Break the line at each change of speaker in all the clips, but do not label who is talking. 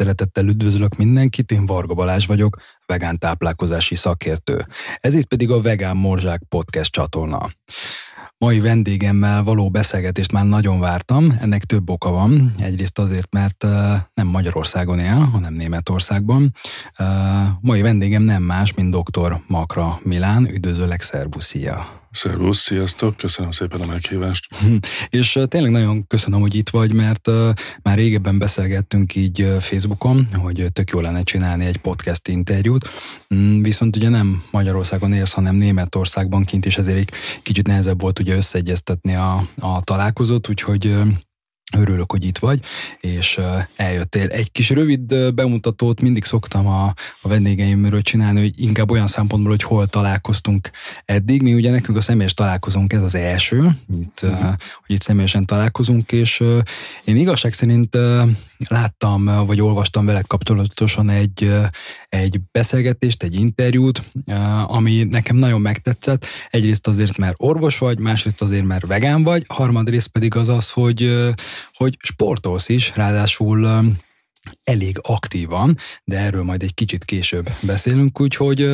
szeretettel üdvözlök mindenkit, én Varga Balázs vagyok, vegán táplálkozási szakértő. Ez itt pedig a Vegán Morzsák podcast csatorna. Mai vendégemmel való beszélgetést már nagyon vártam, ennek több oka van. Egyrészt azért, mert nem Magyarországon él, hanem Németországban. Mai vendégem nem más, mint dr. Makra Milán. Üdvözöllek, szervuszia!
Szervusz, sziasztok, köszönöm szépen a meghívást.
És tényleg nagyon köszönöm, hogy itt vagy, mert már régebben beszélgettünk így Facebookon, hogy tök jó lenne csinálni egy podcast interjút, mm, viszont ugye nem Magyarországon élsz, hanem Németországban kint, és ezért egy kicsit nehezebb volt ugye összeegyeztetni a, a találkozót, úgyhogy Örülök, hogy itt vagy, és eljöttél. Egy kis rövid bemutatót mindig szoktam a, a vendégeimről csinálni, hogy inkább olyan szempontból, hogy hol találkoztunk eddig. Mi ugye nekünk a személyes találkozunk ez az első, itt, uh-huh. hogy itt személyesen találkozunk, és én igazság szerint láttam, vagy olvastam veled kapcsolatosan egy, egy beszélgetést, egy interjút, ami nekem nagyon megtetszett. Egyrészt azért, mert orvos vagy, másrészt azért, mert vegán vagy, harmadrészt pedig az az, hogy, hogy sportolsz is, ráadásul elég aktívan, de erről majd egy kicsit később beszélünk, úgyhogy,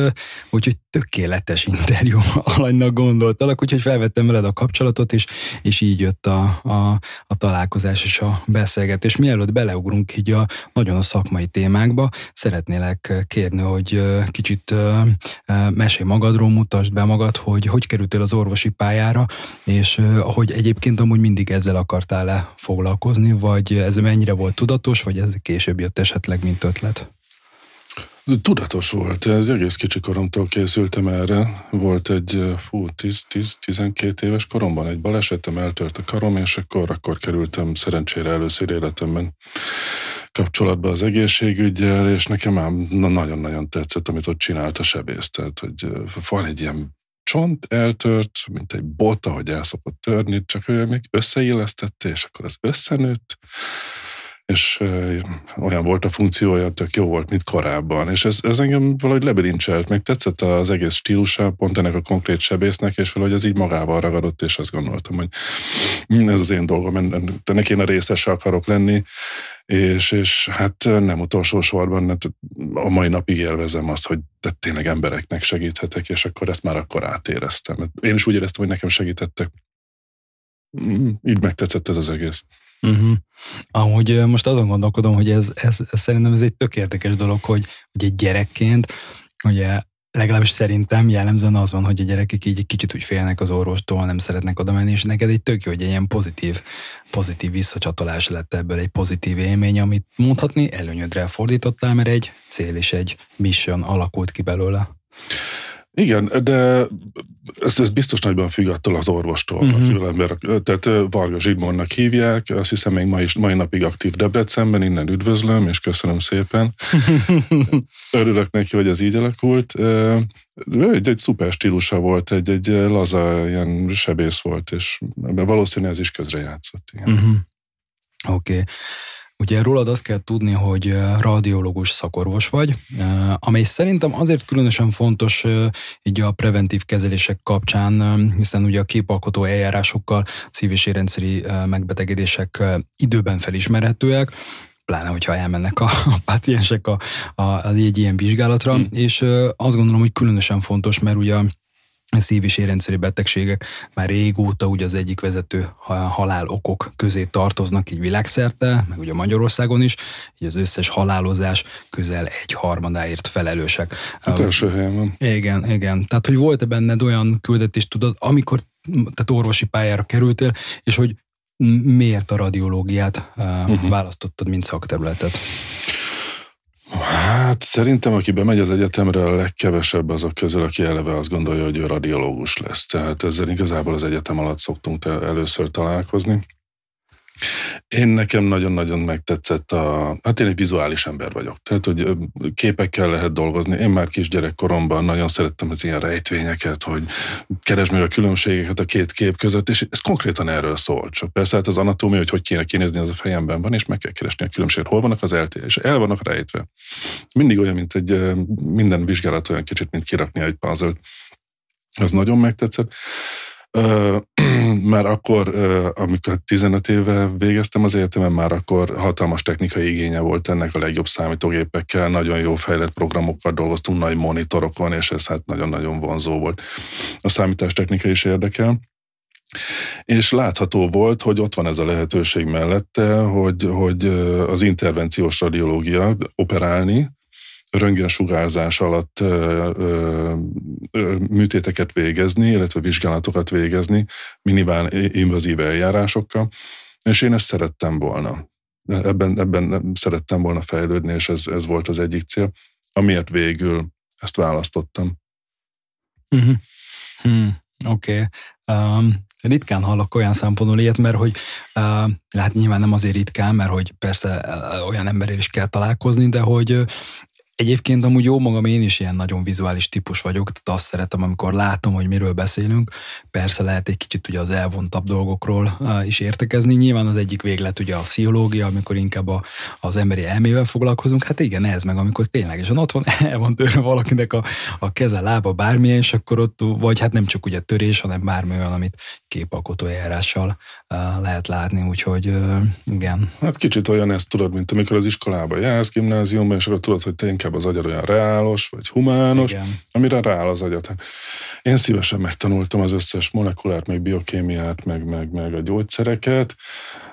úgyhogy tökéletes interjú alanynak gondoltalak, úgyhogy felvettem veled a kapcsolatot, és, és így jött a, a, a találkozás és a beszélgetés. Mielőtt beleugrunk így a nagyon a szakmai témákba, szeretnélek kérni, hogy kicsit mesélj magadról, mutasd be magad, hogy hogy kerültél az orvosi pályára, és hogy egyébként amúgy mindig ezzel akartál-e foglalkozni, vagy ez mennyire volt tudatos, vagy ez később jött esetleg, mint ötlet?
Tudatos volt. Ez egész kicsi koromtól készültem erre. Volt egy, fú, 10-12 éves koromban egy balesetem, eltört a karom, és akkor, akkor kerültem szerencsére először életemben kapcsolatba az egészségügyel, és nekem már nagyon-nagyon tetszett, amit ott csinált a sebész. Tehát, hogy van egy ilyen csont eltört, mint egy bot, ahogy el szokott törni, csak ő még összeillesztette, és akkor az összenőtt, és olyan volt a funkciója, tök jó volt, mint korábban. És ez, ez engem valahogy lebilincselt, meg tetszett az egész stílusa, pont ennek a konkrét sebésznek, és valahogy ez így magával ragadott, és azt gondoltam, hogy hm, ez az én dolgom, ennek én a részese akarok lenni, és, és hát nem utolsó sorban hát a mai napig élvezem azt, hogy te tényleg embereknek segíthetek, és akkor ezt már akkor átéreztem. Én is úgy éreztem, hogy nekem segítettek. Hm, így megtetszett ez az egész.
Uh-huh. Amúgy most azon gondolkodom, hogy ez, ez, ez szerintem ez egy tök érdekes dolog, hogy, egy gyerekként, ugye legalábbis szerintem jellemzően az van, hogy a gyerekek így egy kicsit úgy félnek az orvostól, nem szeretnek oda menni, és neked egy tök jó, hogy egy ilyen pozitív, pozitív visszacsatolás lett ebből, egy pozitív élmény, amit mondhatni előnyödre fordítottál, mert egy cél és egy mission alakult ki belőle.
Igen, de ez, ez biztos nagyban függ attól az orvostól, uh-huh. a ember, tehát Varga Zsigmondnak hívják, azt hiszem még mai, mai napig aktív Debrecenben, innen üdvözlöm, és köszönöm szépen. Örülök neki, hogy ez így alakult. Egy, egy szuper stílusa volt, egy, egy laza ilyen sebész volt, és valószínűleg ez is közrejátszott. Uh-huh.
Oké. Okay. Ugye rólad azt kell tudni, hogy radiológus szakorvos vagy, amely szerintem azért különösen fontos így a preventív kezelések kapcsán, hiszen ugye a képalkotó eljárásokkal szív- és érrendszeri megbetegedések időben felismerhetőek, pláne, hogyha elmennek a, a páciensek a, a, az egy ilyen vizsgálatra, hmm. és azt gondolom, hogy különösen fontos, mert ugye szív- és érrendszeri betegségek már régóta ugye az egyik vezető halál okok közé tartoznak így világszerte, meg ugye Magyarországon is, így az összes halálozás közel egy harmadáért felelősek.
Hát első helyen van.
Igen, igen. Tehát, hogy volt-e benned olyan küldetés, tudod, amikor tehát orvosi pályára kerültél, és hogy miért a radiológiát uh-huh. választottad, mint szakterületet?
Hát szerintem, aki bemegy az egyetemre, a legkevesebb azok közül, aki eleve azt gondolja, hogy ő radiológus lesz. Tehát ezzel igazából az egyetem alatt szoktunk először találkozni. Én nekem nagyon-nagyon megtetszett a... Hát én egy vizuális ember vagyok. Tehát, hogy képekkel lehet dolgozni. Én már kisgyerekkoromban nagyon szerettem az ilyen rejtvényeket, hogy keresd meg a különbségeket a két kép között, és ez konkrétan erről szól. Csak persze hát az anatómia, hogy hogy kéne kinézni, az a fejemben van, és meg kell keresni a különbséget. Hol vannak az eltérés? El vannak rejtve. Mindig olyan, mint egy minden vizsgálat olyan kicsit, mint kirakni egy puzzle Ez nagyon megtetszett. már akkor, amikor 15 éve végeztem az egyetemen, már akkor hatalmas technikai igénye volt ennek a legjobb számítógépekkel, nagyon jó fejlett programokkal dolgoztunk, nagy monitorokon, és ez hát nagyon-nagyon vonzó volt. A számítástechnika is érdekel. És látható volt, hogy ott van ez a lehetőség mellette, hogy, hogy az intervenciós radiológia operálni, röntgensugárzás alatt ö, ö, ö, műtéteket végezni, illetve vizsgálatokat végezni, minimál invazív eljárásokkal, és én ezt szerettem volna. Ebben, ebben szerettem volna fejlődni, és ez, ez volt az egyik cél, amiért végül ezt választottam.
Uh-huh. Hmm, Oké. Okay. Um, ritkán hallok olyan szempontból ilyet, mert hogy uh, hát nyilván nem azért ritkán, mert hogy persze olyan emberrel is kell találkozni, de hogy Egyébként amúgy jó magam, én is ilyen nagyon vizuális típus vagyok, tehát azt szeretem, amikor látom, hogy miről beszélünk. Persze lehet egy kicsit ugye az elvontabb dolgokról is értekezni. Nyilván az egyik véglet ugye a pszichológia, amikor inkább a, az emberi elmével foglalkozunk. Hát igen, ez meg, amikor ténylegesen ott van, el van törve valakinek a, a keze, lába, bármilyen, és akkor ott, vagy hát nem csak ugye törés, hanem bármi olyan, amit képalkotó eljárással lehet látni, úgyhogy igen.
Hát kicsit olyan ezt tudod, mint amikor az iskolába jársz, gimnáziumban, és akkor tudod, hogy te inkább az agyad olyan reálos, vagy humános, Igen. amire rááll az agyat. Én szívesen megtanultam az összes molekulárt, meg biokémiát, meg, meg, meg a gyógyszereket,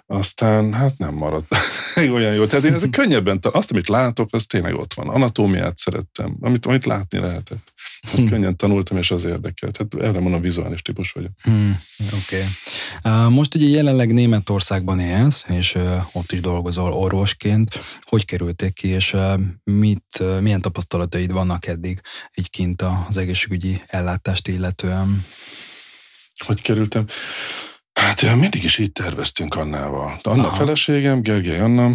aztán hát nem maradt olyan jó. Tehát én ezek könnyebben, azt, amit látok, az tényleg ott van. Anatómiát szerettem, amit, amit látni lehetett. Azt hmm. könnyen tanultam, és az érdekelt. Hát erre mondom, vizuális típus vagyok.
Hmm. Oké. Okay. Most ugye jelenleg Németországban élsz, és ott is dolgozol orvosként. Hogy kerültél ki, és mit, milyen tapasztalataid vannak eddig így kint az egészségügyi ellátást illetően?
Hogy kerültem? Hát mindig is így terveztünk Annával. Anna Aha. feleségem, Gergely Anna,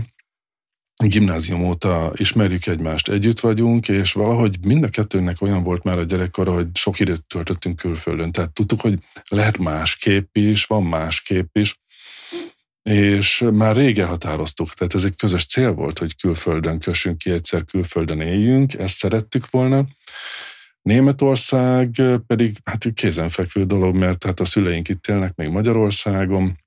gimnázium óta ismerjük egymást, együtt vagyunk, és valahogy mind a kettőnek olyan volt már a gyerekkor, hogy sok időt töltöttünk külföldön. Tehát tudtuk, hogy lehet másképp is, van másképp is, és már rég elhatároztuk, tehát ez egy közös cél volt, hogy külföldön kössünk ki, egyszer külföldön éljünk, ezt szerettük volna. Németország pedig hát kézenfekvő dolog, mert hát a szüleink itt élnek még Magyarországon,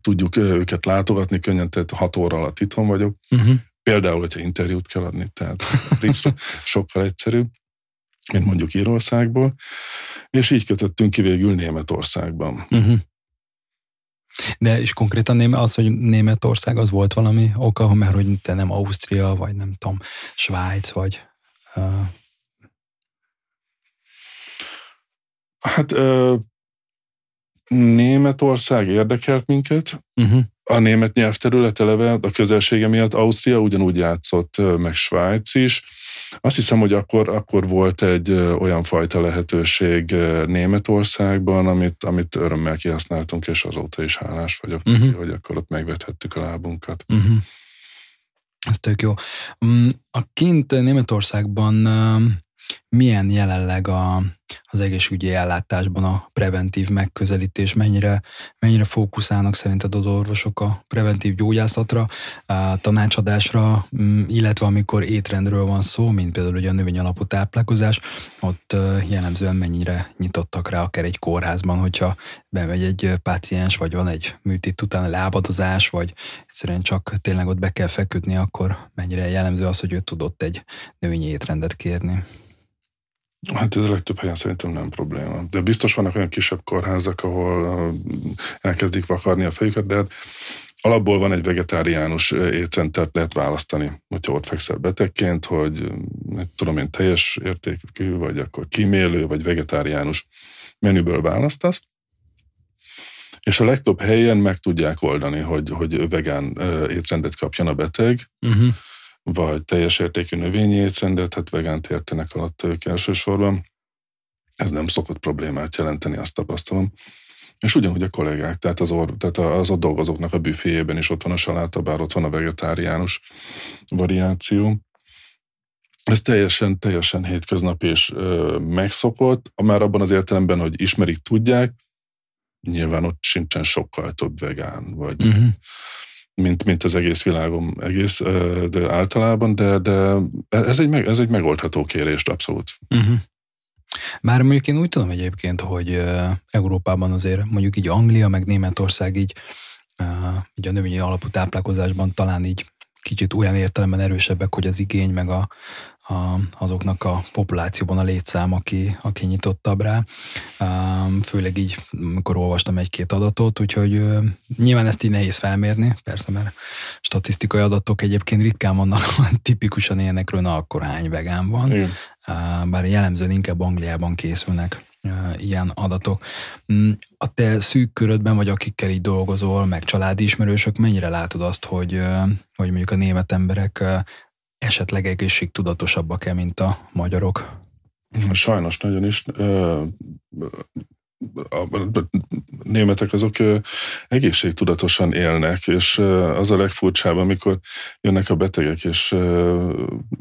tudjuk őket látogatni könnyen, tehát hat óra alatt itthon vagyok. Uh-huh. Például, hogyha interjút kell adni, tehát sokkal egyszerűbb, mint mondjuk Írországból, és így kötöttünk ki végül Németországban. Uh-huh.
De és konkrétan az, hogy Németország, az volt valami oka, mert hogy te nem Ausztria, vagy nem tudom, Svájc, vagy... Uh...
Hát uh, Németország érdekelt minket, uh-huh. a német nyelvterület eleve a közelsége miatt Ausztria ugyanúgy játszott, meg Svájc is. Azt hiszem, hogy akkor, akkor volt egy olyan fajta lehetőség Németországban, amit, amit örömmel kihasználtunk, és azóta is hálás vagyok uh-huh. neki, hogy akkor ott megvethettük a lábunkat. Uh-huh.
Ez tök jó. Mm, a kint Németországban milyen jelenleg a, az egészségügyi ellátásban a preventív megközelítés, mennyire, mennyire fókuszálnak szerinted az orvosok a preventív gyógyászatra, a tanácsadásra, mm, illetve amikor étrendről van szó, mint például ugye a növény alapú táplálkozás, ott jellemzően mennyire nyitottak rá akár egy kórházban, hogyha bemegy egy páciens, vagy van egy műtét után lábadozás, vagy egyszerűen csak tényleg ott be kell feküdni, akkor mennyire jellemző az, hogy ő tudott egy növényi étrendet kérni.
Hát ez a legtöbb helyen szerintem nem probléma. De biztos vannak olyan kisebb kórházak, ahol elkezdik vakarni a fejüket, de hát alapból van egy vegetáriánus étrend, tehát lehet választani, hogyha ott fekszel betegként, hogy tudom én teljes értékű, vagy akkor kímélő, vagy vegetáriánus menüből választasz. És a legtöbb helyen meg tudják oldani, hogy, hogy vegán étrendet kapjon a beteg, uh-huh vagy teljes értékű növényi étrendet, hát vegánt értenek alatt ők elsősorban. Ez nem szokott problémát jelenteni, azt tapasztalom. És ugyanúgy a kollégák, tehát az, or, tehát az ott dolgozóknak a büféjében is ott van a saláta, bár ott van a vegetáriánus variáció. Ez teljesen, teljesen hétköznap és ö, megszokott, már abban az értelemben, hogy ismerik, tudják, nyilván ott sincsen sokkal több vegán, vagy uh-huh mint, mint az egész világom egész, de általában, de, de ez, egy, ez egy megoldható kérés, abszolút. Uh-huh.
Már mondjuk én úgy tudom egyébként, hogy Európában azért mondjuk így Anglia, meg Németország így, így a növényi alapú táplálkozásban talán így kicsit olyan értelemben erősebbek, hogy az igény, meg a, a, azoknak a populációban a létszám, aki, aki nyitottabb rá. Főleg így, amikor olvastam egy-két adatot, úgyhogy nyilván ezt így nehéz felmérni, persze, mert statisztikai adatok egyébként ritkán vannak, tipikusan ilyenekről, na akkor hány vegán van. Igen. Bár jellemzően inkább Angliában készülnek ilyen adatok. Mm, a te szűk körödben, vagy akikkel így dolgozol, meg családi ismerősök, mennyire látod azt, hogy, hogy mondjuk a német emberek esetleg egészségtudatosabbak-e, mint a magyarok?
Sajnos nagyon is. A németek azok egészségtudatosan élnek, és az a legfurcsább, amikor jönnek a betegek, és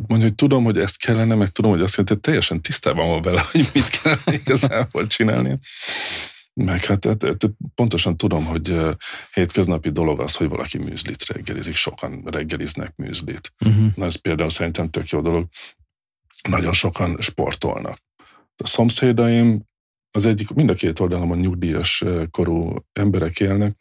mondja, hogy tudom, hogy ezt kellene, meg tudom, hogy azt kellene, teljesen tisztában van vele, hogy mit kell igazából csinálni. Meg hát, hát, hát pontosan tudom, hogy hétköznapi dolog az, hogy valaki műzlit reggelizik, sokan reggeliznek műzlit. Uh-huh. Na ez például szerintem tök jó dolog. Nagyon sokan sportolnak. A szomszédaim, az egyik, mind a két oldalon nyugdíjas korú emberek élnek,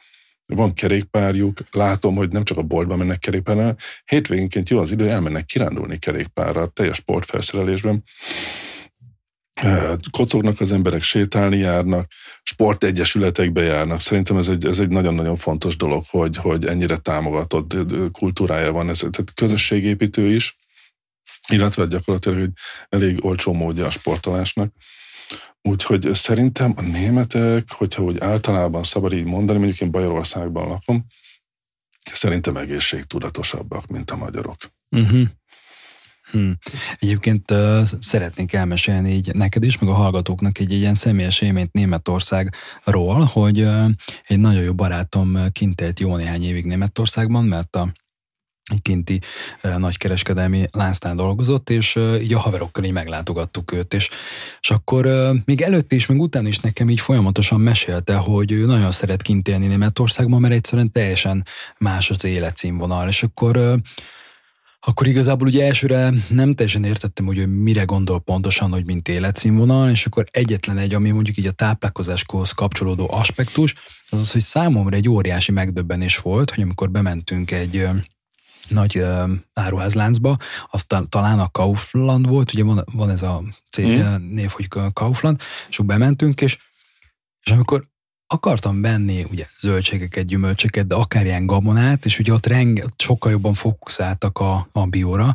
van kerékpárjuk, látom, hogy nem csak a boltban mennek kerékpárra, hétvégénként jó az idő, elmennek kirándulni kerékpárra, teljes sportfelszerelésben kocognak az emberek, sétálni járnak, sportegyesületekbe járnak. Szerintem ez egy, ez egy nagyon-nagyon fontos dolog, hogy, hogy ennyire támogatott kultúrája van. Ez tehát közösségépítő is, illetve gyakorlatilag egy elég olcsó módja a sportolásnak. Úgyhogy szerintem a németek, hogyha úgy általában szabad így mondani, mondjuk én Bajorországban lakom, szerintem egészségtudatosabbak, mint a magyarok. Uh-huh.
Hmm. Egyébként uh, szeretnék elmesélni így neked is, meg a hallgatóknak egy, ilyen személyes élményt Németországról, hogy uh, egy nagyon jó barátom kint élt jó néhány évig Németországban, mert a egy kinti uh, nagykereskedelmi láncnál dolgozott, és uh, így a haverokkal így meglátogattuk őt, és, és akkor még előtt is, meg utána is nekem így folyamatosan mesélte, hogy ő nagyon szeret kint élni Németországban, mert egyszerűen teljesen más az életszínvonal, és akkor akkor igazából ugye elsőre nem teljesen értettem, hogy ő mire gondol pontosan, hogy mint életszínvonal, és akkor egyetlen egy, ami mondjuk így a táplálkozáshoz kapcsolódó aspektus, az az, hogy számomra egy óriási megdöbbenés volt, hogy amikor bementünk egy nagy uh, áruházláncba, aztán talán a Kaufland volt, ugye van, van ez a cég mm. név, hogy Kaufland, és akkor bementünk, és, és amikor akartam venni ugye zöldségeket, gyümölcsöket, de akár ilyen gabonát, és ugye ott, renge, sokkal jobban fókuszáltak a, a bióra,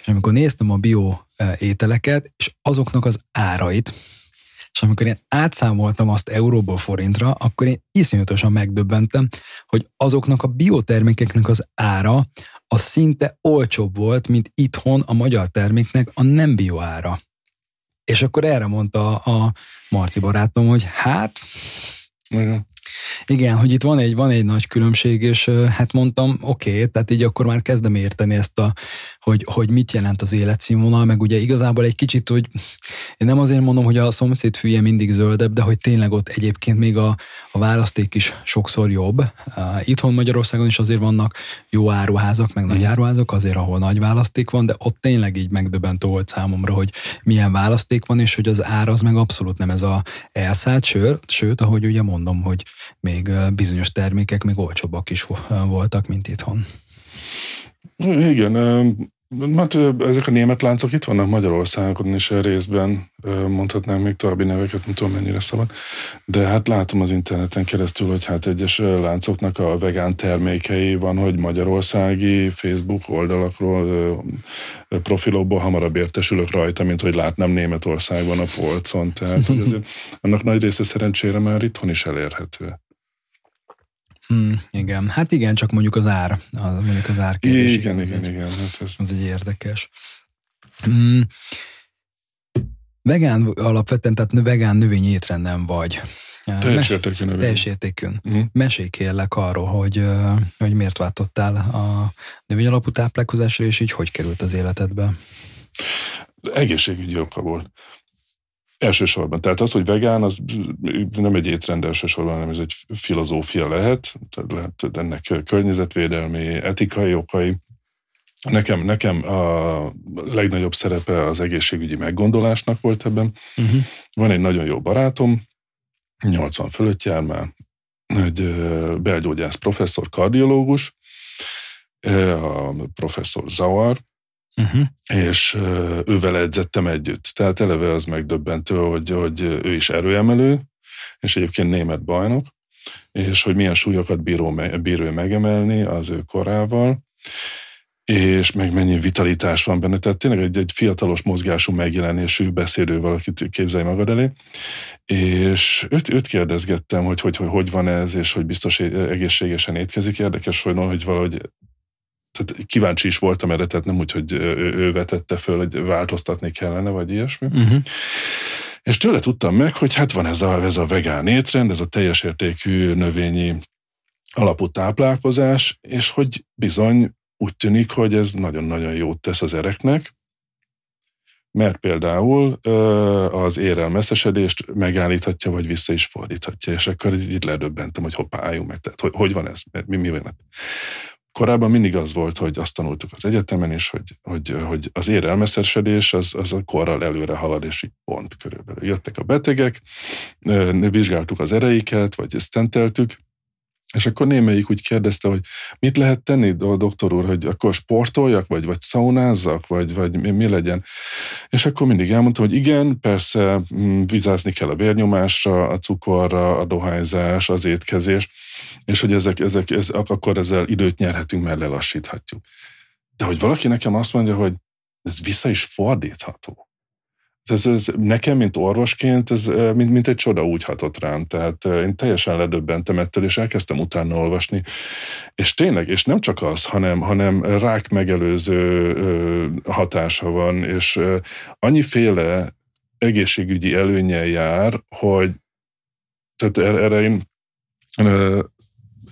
és amikor néztem a bio e, ételeket, és azoknak az árait, és amikor én átszámoltam azt euróból forintra, akkor én iszonyatosan megdöbbentem, hogy azoknak a biotermékeknek az ára az szinte olcsóbb volt, mint itthon a magyar terméknek a nem bio ára. És akkor erre mondta a Marci barátom, hogy hát igen. Igen, hogy itt van egy, van egy nagy különbség, és hát mondtam, oké, okay, tehát így akkor már kezdem érteni ezt a, hogy, hogy mit jelent az életszínvonal, meg ugye igazából egy kicsit, hogy én nem azért mondom, hogy a szomszéd fűje mindig zöldebb, de hogy tényleg ott egyébként még a, a választék is sokszor jobb. Itthon Magyarországon is azért vannak jó áruházak, meg nagy mm. áruházak, azért, ahol nagy választék van, de ott tényleg így megdöbbentő volt számomra, hogy milyen választék van, és hogy az ár az meg abszolút nem ez a elszállt, sőt, sőt ahogy ugye mondom, hogy még bizonyos termékek még olcsóbbak is voltak, mint itthon.
Igen, Hát ezek a német láncok itt vannak Magyarországon is részben, mondhatnám még további neveket, nem tudom mennyire szabad, de hát látom az interneten keresztül, hogy hát egyes láncoknak a vegán termékei van, hogy magyarországi Facebook oldalakról, profilokból hamarabb értesülök rajta, mint hogy látnám Németországban a polcon, tehát hogy azért annak nagy része szerencsére már itthon is elérhető.
Hmm, igen, hát igen, csak mondjuk az ár, az, mondjuk az ár
kérdés. Igen, igen, igen, igen. Hát
ez... Az egy érdekes. Hmm. Vegán alapvetően, tehát vegán növényi étrenden vagy.
Teljes értékű növény.
Teljes értékűn. Mm. Mesélj kérlek arról, hogy, hogy miért váltottál a növény alapú táplálkozásra, és így hogy került az életedbe?
Egészségügyi oka volt. Elsősorban. Tehát az, hogy vegán, az nem egy étrend elsősorban, hanem ez egy filozófia lehet. Tehát lehet ennek környezetvédelmi, etikai okai. Nekem, nekem a legnagyobb szerepe az egészségügyi meggondolásnak volt ebben. Uh-huh. Van egy nagyon jó barátom, 80 fölött jár már, egy belgyógyász professzor, kardiológus, a professzor Zauer, uh-huh. és ővel edzettem együtt. Tehát eleve az megdöbbentő, hogy, hogy ő is erőemelő, és egyébként német bajnok, és hogy milyen súlyokat bíró, bíró megemelni az ő korával, és meg mennyi vitalitás van benne. Tehát tényleg egy, egy fiatalos mozgású megjelenésű beszélő valakit képzelj magad elé. És őt, őt kérdezgettem, hogy hogy, hogy hogy van ez, és hogy biztos egészségesen étkezik. Érdekes, hogy, hogy valahogy tehát kíváncsi is voltam erre, tehát nem úgy, hogy ő, ő vetette föl, hogy változtatni kellene, vagy ilyesmi. Uh-huh. És tőle tudtam meg, hogy hát van ez a, ez a vegán étrend, ez a teljes értékű növényi alapú táplálkozás, és hogy bizony úgy tűnik, hogy ez nagyon-nagyon jót tesz az ereknek, mert például az érelmeszesedést megállíthatja, vagy vissza is fordíthatja, és akkor így ledöbbentem, hogy hoppá, álljunk meg, tehát hogy, hogy van ez, mi, mi van? Korábban mindig az volt, hogy azt tanultuk az egyetemen is, hogy, hogy, hogy az érelmeszesedés az, az a korral előre halad, és így pont körülbelül. Jöttek a betegek, vizsgáltuk az ereiket, vagy ezt tenteltük, és akkor némelyik úgy kérdezte, hogy mit lehet tenni, doktor úr, hogy akkor sportoljak, vagy, vagy szaunázzak, vagy, vagy mi, mi legyen. És akkor mindig elmondta, hogy igen, persze mm, vizázni kell a vérnyomásra, a cukorra, a dohányzás, az étkezés, és hogy ezek, ezek, ez, akkor ezzel időt nyerhetünk, mert lelassíthatjuk. De hogy valaki nekem azt mondja, hogy ez vissza is fordítható ez, ez nekem, mint orvosként, ez mint, mint egy csoda úgy hatott rám. Tehát én teljesen ledöbbentem ettől, és elkezdtem utána olvasni. És tényleg, és nem csak az, hanem, hanem rák megelőző hatása van, és annyiféle egészségügyi előnyel jár, hogy tehát erre én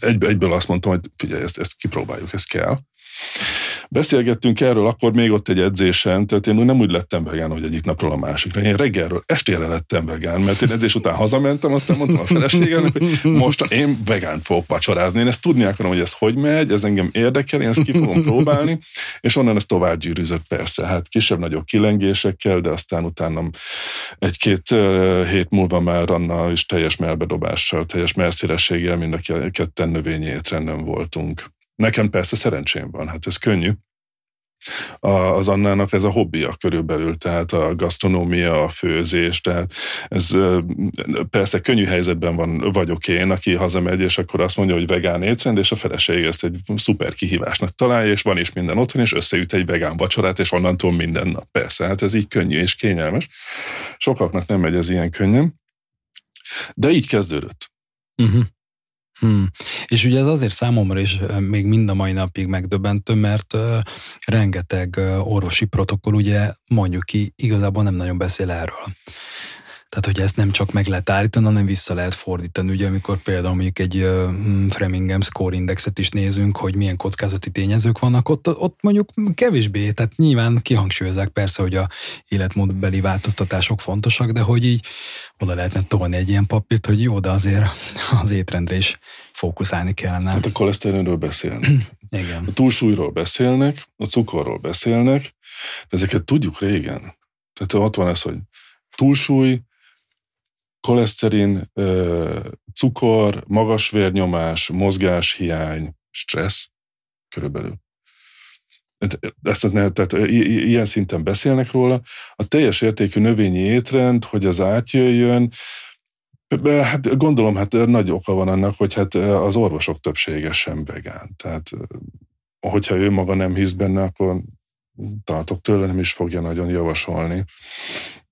egyből azt mondtam, hogy figyelj, ezt, ezt kipróbáljuk, ez kell. Beszélgettünk erről akkor még ott egy edzésen, tehát én nem úgy lettem vegán, hogy egyik napról a másikra. Én reggelről estére lettem vegán, mert én edzés után hazamentem, aztán mondtam a feleségemnek, hogy most én vegán fogok vacsorázni. Én ezt tudni akarom, hogy ez hogy megy, ez engem érdekel, én ezt ki fogom próbálni, és onnan ez tovább gyűrűzött persze. Hát kisebb-nagyobb kilengésekkel, de aztán utána egy-két hét múlva már annal is teljes melbedobással, teljes melszélességgel mind a ketten növényi étrenden voltunk. Nekem persze szerencsém van, hát ez könnyű. Az Annának ez a hobbija körülbelül, tehát a gasztronómia, a főzés, tehát ez persze könnyű helyzetben van, vagyok én, aki hazamegy, és akkor azt mondja, hogy vegán étrend, és a feleség ezt egy szuper kihívásnak találja, és van is minden otthon, és összeüt egy vegán vacsorát, és onnantól minden nap. Persze, hát ez így könnyű és kényelmes. Sokaknak nem megy ez ilyen könnyen, de így kezdődött. Uh-huh.
Hmm. És ugye ez azért számomra is még mind a mai napig megdöbbentő, mert rengeteg uh, orvosi protokoll ugye mondjuk ki igazából nem nagyon beszél erről. Tehát, hogy ezt nem csak meg lehet állítani, hanem vissza lehet fordítani. Ugye, amikor például mondjuk egy uh, Framingham Score Indexet is nézünk, hogy milyen kockázati tényezők vannak, ott, ott mondjuk kevésbé, tehát nyilván kihangsúlyozzák persze, hogy a életmódbeli változtatások fontosak, de hogy így oda lehetne tolni egy ilyen papírt, hogy jó, de azért az étrendre is fókuszálni kellene.
Hát a koleszterinről beszélnek.
Igen.
A túlsúlyról beszélnek, a cukorról beszélnek, de ezeket tudjuk régen. Tehát ott van ez, hogy túlsúly, koleszterin, cukor, magas vérnyomás, mozgáshiány, stressz körülbelül. Ezt, tehát ilyen szinten beszélnek róla. A teljes értékű növényi étrend, hogy az átjöjjön, Hát gondolom, hát nagy oka van annak, hogy hát az orvosok többsége sem vegán. Tehát hogyha ő maga nem hisz benne, akkor tartok tőle, nem is fogja nagyon javasolni.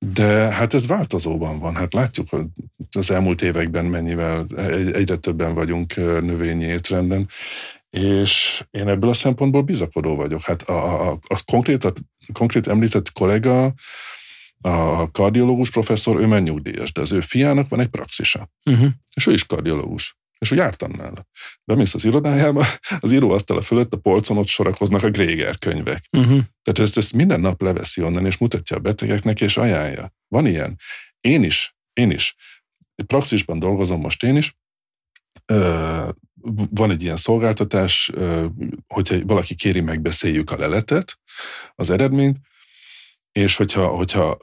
De hát ez változóban van. Hát látjuk, hogy az elmúlt években mennyivel egyre többen vagyunk növényi étrenden, és én ebből a szempontból bizakodó vagyok. Hát a, a, a konkrét, a konkrét említett kollega, a kardiológus professzor, ő már nyugdíjas, de az ő fiának van egy praxisa. Uh-huh. És ő is kardiológus. És úgy jártam nála. Bemész az irodájába, az íróasztala fölött a polcon ott sorakoznak a Gréger könyvek. Uh-huh. Tehát ezt, ezt minden nap leveszi onnan, és mutatja a betegeknek, és ajánlja. Van ilyen. Én is, én is. Praxisban dolgozom most én is, van egy ilyen szolgáltatás, hogyha valaki kéri, megbeszéljük a leletet, az eredményt, és hogyha, hogyha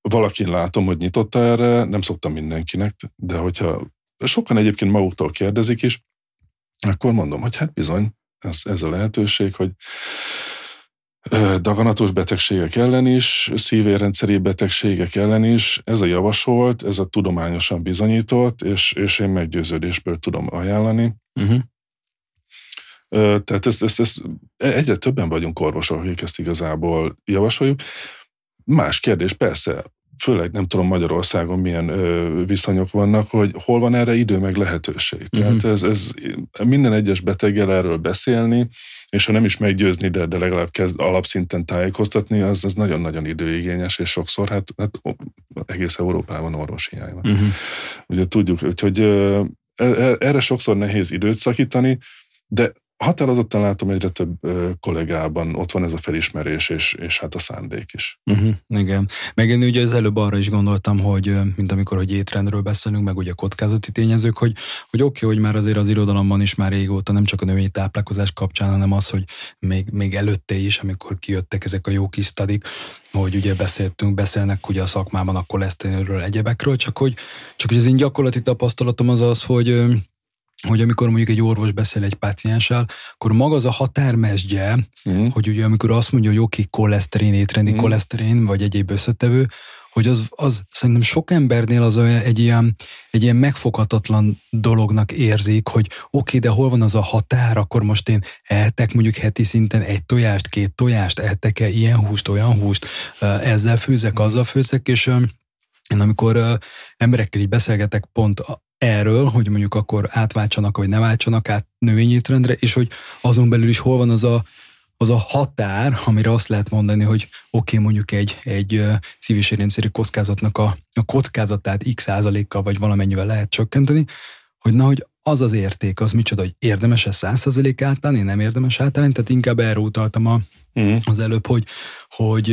valakin látom, hogy nyitotta erre, nem szoktam mindenkinek, de hogyha sokan egyébként maguktól kérdezik is, akkor mondom, hogy hát bizony, ez, ez a lehetőség, hogy daganatos betegségek ellen is, szívérendszeri betegségek ellen is, ez a javasolt, ez a tudományosan bizonyított, és, és én meggyőződésből tudom ajánlani. Uh-huh. Tehát ezt, ezt, ezt, egyre többen vagyunk orvosok, akik ezt igazából javasoljuk. Más kérdés, persze, főleg nem tudom Magyarországon milyen ö, viszonyok vannak, hogy hol van erre idő meg lehetőség. Uh-huh. Tehát ez, ez minden egyes beteggel erről beszélni, és ha nem is meggyőzni, de, de legalább kezd alapszinten tájékoztatni, az, az nagyon-nagyon időigényes, és sokszor hát, hát egész Európában orvosi hiány van. Uh-huh. Ugye tudjuk, hogy e, e, erre sokszor nehéz időt szakítani, de határozottan látom egyre több kollégában ott van ez a felismerés, és, és hát a szándék is.
Uh-huh, igen. Meg én ugye az előbb arra is gondoltam, hogy mint amikor, hogy étrendről beszélünk, meg ugye kockázati tényezők, hogy, hogy oké, okay, hogy már azért az irodalomban is már régóta nem csak a növényi táplálkozás kapcsán, hanem az, hogy még, még előtte is, amikor kijöttek ezek a jó kis studik, hogy ugye beszéltünk, beszélnek ugye a szakmában a koleszterinről, egyebekről, csak hogy, csak hogy az én gyakorlati tapasztalatom az az, hogy hogy amikor mondjuk egy orvos beszél egy pácienssel, akkor maga az a határmesdje, mm. hogy ugye amikor azt mondja, hogy oké, koleszterin, étrendi mm. koleszterin, vagy egyéb összetevő, hogy az, az szerintem sok embernél az egy ilyen, egy ilyen megfoghatatlan dolognak érzik, hogy oké, de hol van az a határ, akkor most én ehetek mondjuk heti szinten egy tojást, két tojást, ehetek-e ilyen húst, olyan húst, ezzel főzek, azzal főzek, és én amikor emberekkel így beszélgetek pont erről, hogy mondjuk akkor átváltsanak, vagy ne váltsanak át növényétrendre, és hogy azon belül is hol van az a, az a határ, amire azt lehet mondani, hogy oké, okay, mondjuk egy, egy szív- és kockázatnak a, a kockázatát x százalékkal, vagy valamennyivel lehet csökkenteni, hogy na, hogy az az érték, az micsoda, hogy érdemes-e száz százalék átállni, nem érdemes átállni, tehát inkább erre utaltam a, mm. az előbb, hogy, hogy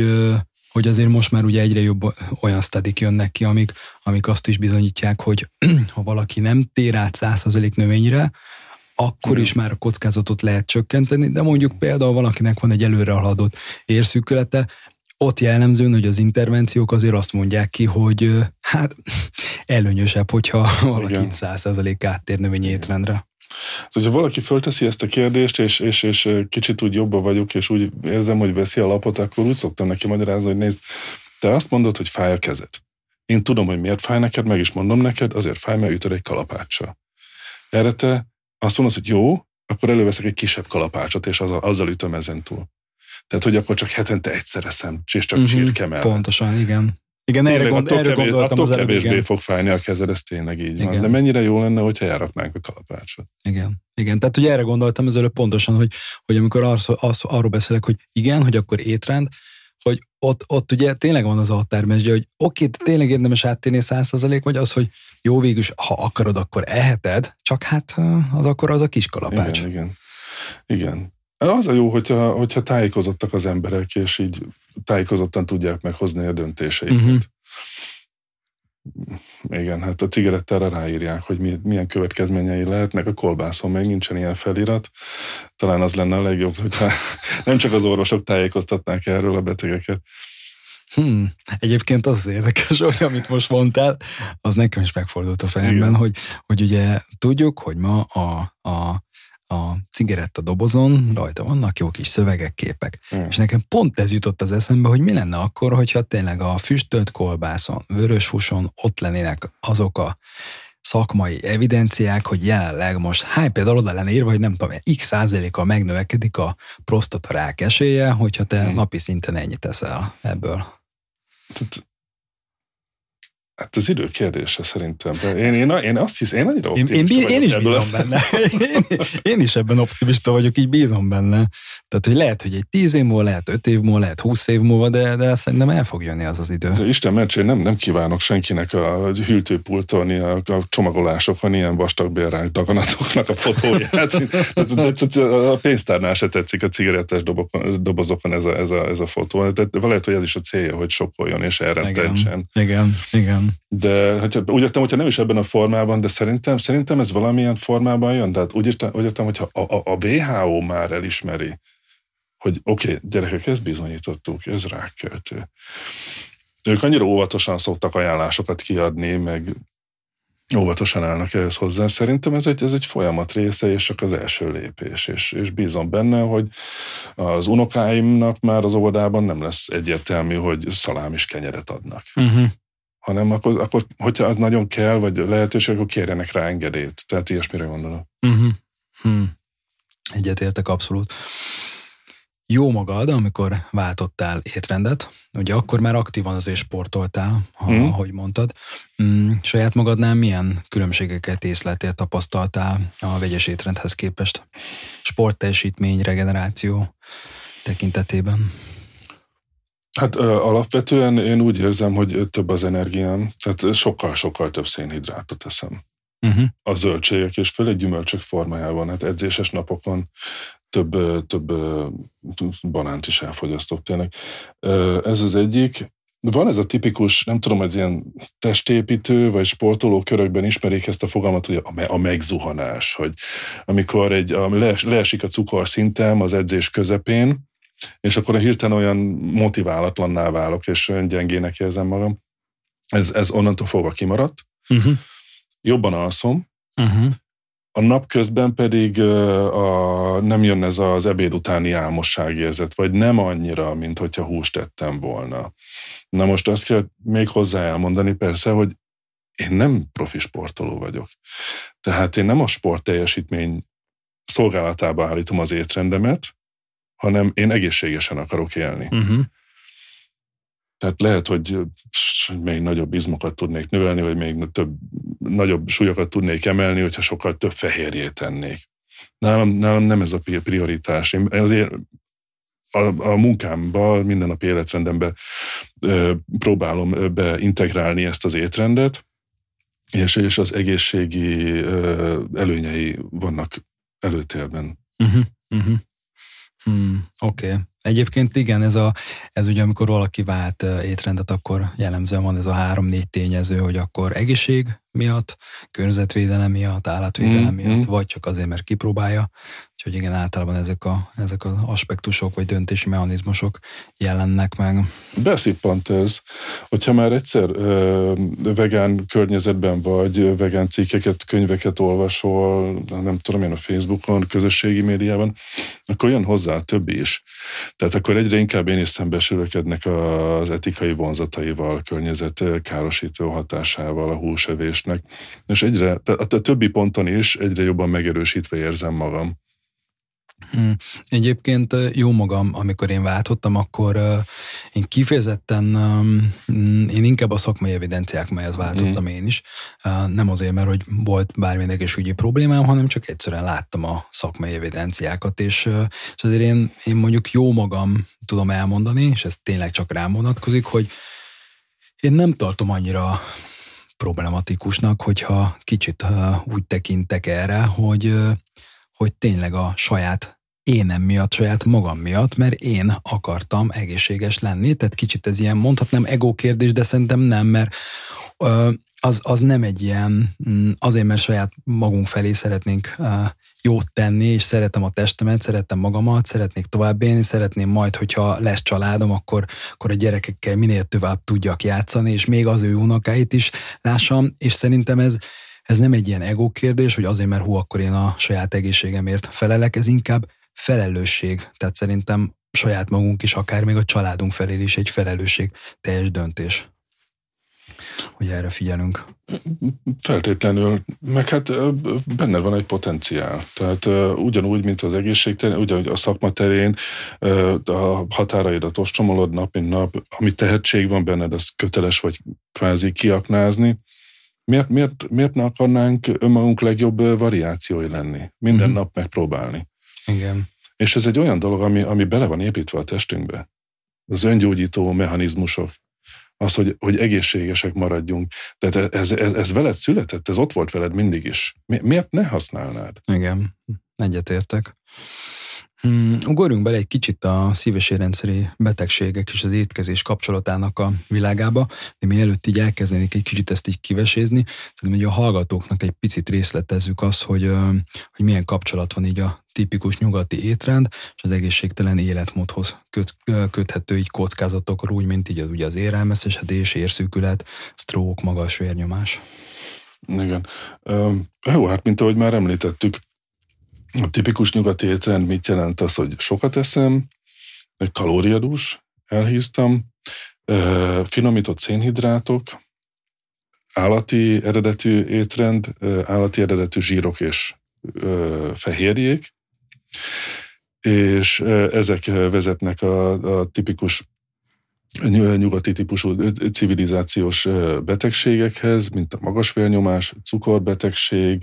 hogy azért most már ugye egyre jobb olyan stadik jönnek ki, amik, amik azt is bizonyítják, hogy ha valaki nem tér át 100% növényre, akkor is már a kockázatot lehet csökkenteni, de mondjuk például valakinek van egy előre haladott érszűkülete, ott jellemző, hogy az intervenciók azért azt mondják ki, hogy hát előnyösebb, hogyha valaki 100% áttér növényi étrendre.
Szóval, hogyha valaki fölteszi ezt a kérdést, és, és, és kicsit úgy jobban vagyok, és úgy érzem, hogy veszi a lapot, akkor úgy szoktam neki magyarázni, hogy nézd, te azt mondod, hogy fáj a kezed. Én tudom, hogy miért fáj neked, meg is mondom neked, azért fáj, mert ütöd egy kalapáccsal. Erre te azt mondod, hogy jó, akkor előveszek egy kisebb kalapácsot, és azzal, azzal ütöm ezen túl. Tehát, hogy akkor csak hetente egyszer eszem, és csak uh-huh, csirke
Pontosan, igen. Igen,
tényleg, erre, gond, attól erre kevés, gondoltam attól az kevésbé előbb, fog fájni a kezed, ez tényleg így igen. van. De mennyire jó lenne, hogyha járaknánk a kalapácsot.
Igen. Igen, tehát ugye erre gondoltam az előbb pontosan, hogy, hogy amikor arsz, arsz, arról beszélek, hogy igen, hogy akkor étrend, hogy ott, ott ugye tényleg van az a határmesdje, hogy oké, tényleg érdemes áttérni százszerzalék, vagy az, hogy jó végül, ha akarod, akkor eheted, csak hát az akkor az a kis kalapács.
Igen, igen. igen. Az a jó, hogyha, hogyha tájékozottak az emberek, és így tájékozottan tudják meghozni a döntéseiket. Uh-huh. Igen, hát a cigarettára ráírják, hogy milyen következményei lehetnek. A kolbászon még nincsen ilyen felirat. Talán az lenne a legjobb, hogyha nem csak az orvosok tájékoztatnák erről a betegeket.
Hmm. Egyébként az, érdekes, hogy amit most mondtál, az nekem is megfordult a fejemben, hogy, hogy ugye tudjuk, hogy ma a, a a cigaretta dobozon rajta vannak jó kis szövegek, képek. Mm. És nekem pont ez jutott az eszembe, hogy mi lenne akkor, hogyha tényleg a füstölt kolbászon, vörös húson ott lennének azok a szakmai evidenciák, hogy jelenleg most hány például oda lenne írva, hogy nem tudom, x százalékkal megnövekedik a prostata rák esélye, hogyha te mm. napi szinten ennyit teszel ebből.
Tehát Hát az idő kérdése szerintem. De én, én, én azt hiszem, én annyira optimista
én, én, én is bízom benne. Én, én, is ebben optimista vagyok, így bízom benne. Tehát, hogy lehet, hogy egy tíz év múlva, lehet öt év múlva, lehet húsz év múlva, de, de szerintem el fog jönni az az idő.
De Isten mentsé, nem, nem kívánok senkinek a hűtőpulton, a, a csomagolásokon ilyen vastagbélrák daganatoknak a fotóját. a pénztárnál se tetszik a cigarettás dobozokon ez a, ez a, ez a fotó. Tehát lehet, hogy ez is a célja, hogy sokkoljon és elrententsen.
Igen, igen, igen.
De hát, úgy értem, hogyha nem is ebben a formában, de szerintem, szerintem ez valamilyen formában jön. Tehát úgy értem, úgy értem hogyha a, a, a WHO már elismeri, hogy oké, okay, gyerekek, ezt bizonyítottuk, ez rákkeltő. Ők annyira óvatosan szoktak ajánlásokat kiadni, meg óvatosan állnak ehhez hozzá. Szerintem ez egy, ez egy folyamat része, és csak az első lépés. És, és bízom benne, hogy az unokáimnak már az óvodában nem lesz egyértelmű, hogy szalám is kenyeret adnak. Uh-huh. Hanem akkor, akkor, hogyha az nagyon kell, vagy lehetőség, akkor kérjenek rá engedélyt. Tehát ilyesmire gondolok. Uh-huh.
Hmm. Egyetértek abszolút jó magad, amikor váltottál étrendet, ugye akkor már aktívan azért sportoltál, ha, mm. ahogy mondtad. Mm, saját magadnál milyen különbségeket észleltél, tapasztaltál a vegyes étrendhez képest? Sportteljesítmény, regeneráció tekintetében?
Hát alapvetően én úgy érzem, hogy több az energiám, tehát sokkal-sokkal több szénhidrátot teszem. Uh-huh. A zöldségek, és főleg gyümölcsök formájában, hát edzéses napokon több, több banánt is elfogyasztok tényleg. Ez az egyik. Van ez a tipikus, nem tudom, hogy ilyen testépítő vagy sportoló körökben ismerik ezt a fogalmat, hogy a megzuhanás, hogy amikor egy, a, lees, leesik a cukorszintem az edzés közepén, és akkor hirtelen olyan motiválatlanná válok, és gyengének érzem magam. Ez, ez onnantól fogva kimaradt. Uh-huh. Jobban alszom, uh-huh. A napközben pedig a, nem jön ez az ebéd utáni álmosságérzet, vagy nem annyira, mint hogyha húst tettem volna. Na most azt kell még hozzá elmondani persze, hogy én nem profi sportoló vagyok. Tehát én nem a sport teljesítmény szolgálatába állítom az étrendemet, hanem én egészségesen akarok élni. Uh-huh. Tehát lehet, hogy még nagyobb izmokat tudnék növelni, vagy még több, nagyobb súlyokat tudnék emelni, hogyha sokkal több fehérjét tennék. Nálam, nálam nem ez a prioritás. Én azért a, a munkámba, mindennapi életrendembe ö, próbálom beintegrálni ezt az étrendet, és, és az egészségi ö, előnyei vannak előtérben. Uh-huh, uh-huh.
Hmm, Oké. Okay. Egyébként igen, ez, a, ez ugye amikor valaki vált étrendet, akkor jellemzően van ez a három-négy tényező, hogy akkor egészség miatt, környezetvédelem miatt, állatvédelem mm, miatt, vagy csak azért, mert kipróbálja. Úgyhogy igen, általában ezek, a, ezek az aspektusok vagy döntési mechanizmusok jelennek meg.
Beszippant ez, hogyha már egyszer ö, vegán környezetben vagy, vegán cikkeket, könyveket olvasol, nem tudom én a Facebookon, közösségi médiában, akkor jön hozzá a többi is. Tehát akkor egyre inkább én is szembesülök ennek az etikai vonzataival, a környezet károsító hatásával, a húsevésnek, és egyre, a többi ponton is egyre jobban megerősítve érzem magam.
Hmm. Egyébként jó magam, amikor én váltottam, akkor én kifejezetten, én inkább a szakmai evidenciák melyhez váltottam hmm. én is. Nem azért, mert hogy volt bármilyen egészségügyi problémám, hanem csak egyszerűen láttam a szakmai evidenciákat, és, és azért én, én mondjuk jó magam tudom elmondani, és ez tényleg csak rám vonatkozik, hogy én nem tartom annyira problematikusnak, hogyha kicsit úgy tekintek erre, hogy hogy tényleg a saját énem miatt, saját magam miatt, mert én akartam egészséges lenni, tehát kicsit ez ilyen, mondhatnám ego kérdés, de szerintem nem, mert az, az nem egy ilyen, mm, azért, mert saját magunk felé szeretnénk jót tenni, és szeretem a testemet, szeretem magamat, szeretnék tovább élni, szeretném majd, hogyha lesz családom, akkor, akkor a gyerekekkel minél tovább tudjak játszani, és még az ő unokáit is lássam, és szerintem ez, ez nem egy ilyen ego kérdés, hogy azért, mert hú, akkor én a saját egészségemért felelek, ez inkább felelősség. Tehát szerintem saját magunk is, akár még a családunk felé is egy felelősség teljes döntés hogy erre figyelünk.
Feltétlenül, meg hát benne van egy potenciál. Tehát ugyanúgy, mint az egészség ugyanúgy a szakma terén, a határaidat ostromolod nap, mint nap, ami tehetség van benned, az köteles vagy kvázi kiaknázni, miért, miért, miért ne akarnánk önmagunk legjobb variációi lenni? Minden uh-huh. nap megpróbálni.
Igen.
És ez egy olyan dolog, ami, ami bele van építve a testünkbe. Az öngyógyító mechanizmusok. Az, hogy, hogy egészségesek maradjunk. Tehát ez, ez, ez veled született, ez ott volt veled mindig is. Mi, miért ne használnád?
Igen, egyetértek. Hmm, ugorjunk bele egy kicsit a szíves érrendszeri betegségek és az étkezés kapcsolatának a világába, de mielőtt így elkezdenék egy kicsit ezt így kivesézni, szerintem hogy a hallgatóknak egy picit részletezzük azt, hogy, hogy milyen kapcsolat van így a tipikus nyugati étrend és az egészségtelen életmódhoz köt, köthető így kockázatok, úgy, mint így az, ugye az érelmeszesedés, érszűkület, stroke, magas vérnyomás.
Igen. Jó, hát mint ahogy már említettük, a tipikus nyugati étrend mit jelent az, hogy sokat eszem, kalóriadús, elhíztam, finomított szénhidrátok, állati eredetű étrend, állati eredetű zsírok és fehérjék, és ezek vezetnek a, a tipikus nyugati típusú civilizációs betegségekhez, mint a magas vérnyomás, cukorbetegség,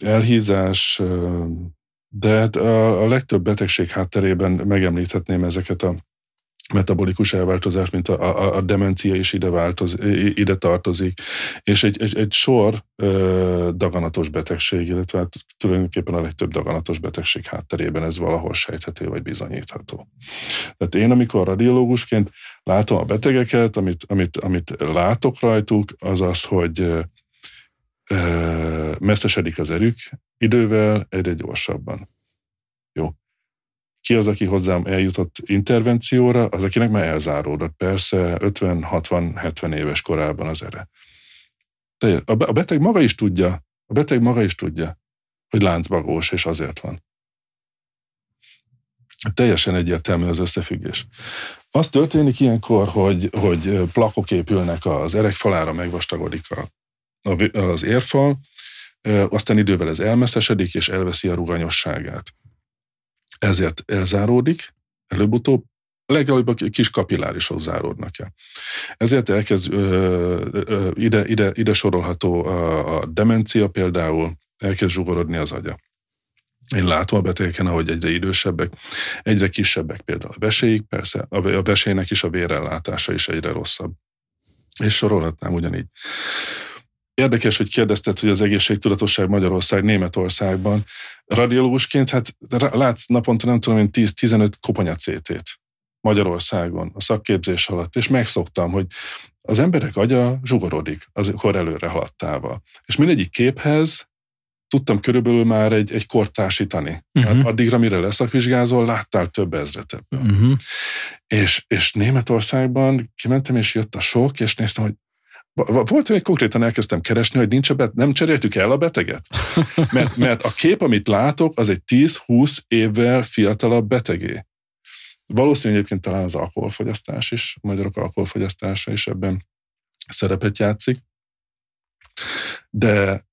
elhízás, de hát a, a legtöbb betegség hátterében megemlíthetném ezeket a metabolikus elváltozás, mint a, a, a demencia is ide, változ, ide tartozik, és egy, egy, egy sor ö, daganatos betegség, illetve hát tulajdonképpen a legtöbb daganatos betegség hátterében ez valahol sejthető vagy bizonyítható. Tehát én, amikor radiológusként látom a betegeket, amit, amit, amit látok rajtuk, az az, hogy ö, messzesedik az erük idővel egyre gyorsabban. Ki az, aki hozzám eljutott intervencióra, az, akinek már elzáródott. Persze 50-60-70 éves korában az ere. A beteg maga is tudja, a beteg maga is tudja, hogy láncbagós, és azért van. Teljesen egyértelmű az összefüggés. Az történik ilyenkor, hogy, hogy plakok épülnek az erekfalára, megvastagodik a, az érfal, aztán idővel ez elmeszesedik, és elveszi a ruganyosságát ezért elzáródik, előbb-utóbb, legalább a kis kapillárisok záródnak el. Ezért elkezd, ö, ö, ide, ide, ide sorolható a, a demencia például, elkezd zsugorodni az agya. Én látom a betegeken, ahogy egyre idősebbek, egyre kisebbek például a veséig, persze a vesének is a vérellátása is egyre rosszabb. És sorolhatnám ugyanígy. Érdekes, hogy kérdezted, hogy az egészségtudatosság Magyarország, Németországban. Radiológusként, hát látsz naponta nem tudom én 10-15 koponya CT-t Magyarországon a szakképzés alatt, és megszoktam, hogy az emberek agya zsugorodik az kor előre haladtával. És mindegyik képhez tudtam körülbelül már egy, egy kort társítani. Uh-huh. Addigra, mire leszakvizsgázol, láttál több ezret ebből. Uh-huh. És, és Németországban kimentem, és jött a sok, és néztem, hogy volt, hogy konkrétan elkezdtem keresni, hogy nincs a bet- nem cseréltük el a beteget? Mert, mert a kép, amit látok, az egy 10-20 évvel fiatalabb betegé. Valószínűleg egyébként talán az alkoholfogyasztás is, a magyarok alkoholfogyasztása is ebben szerepet játszik. De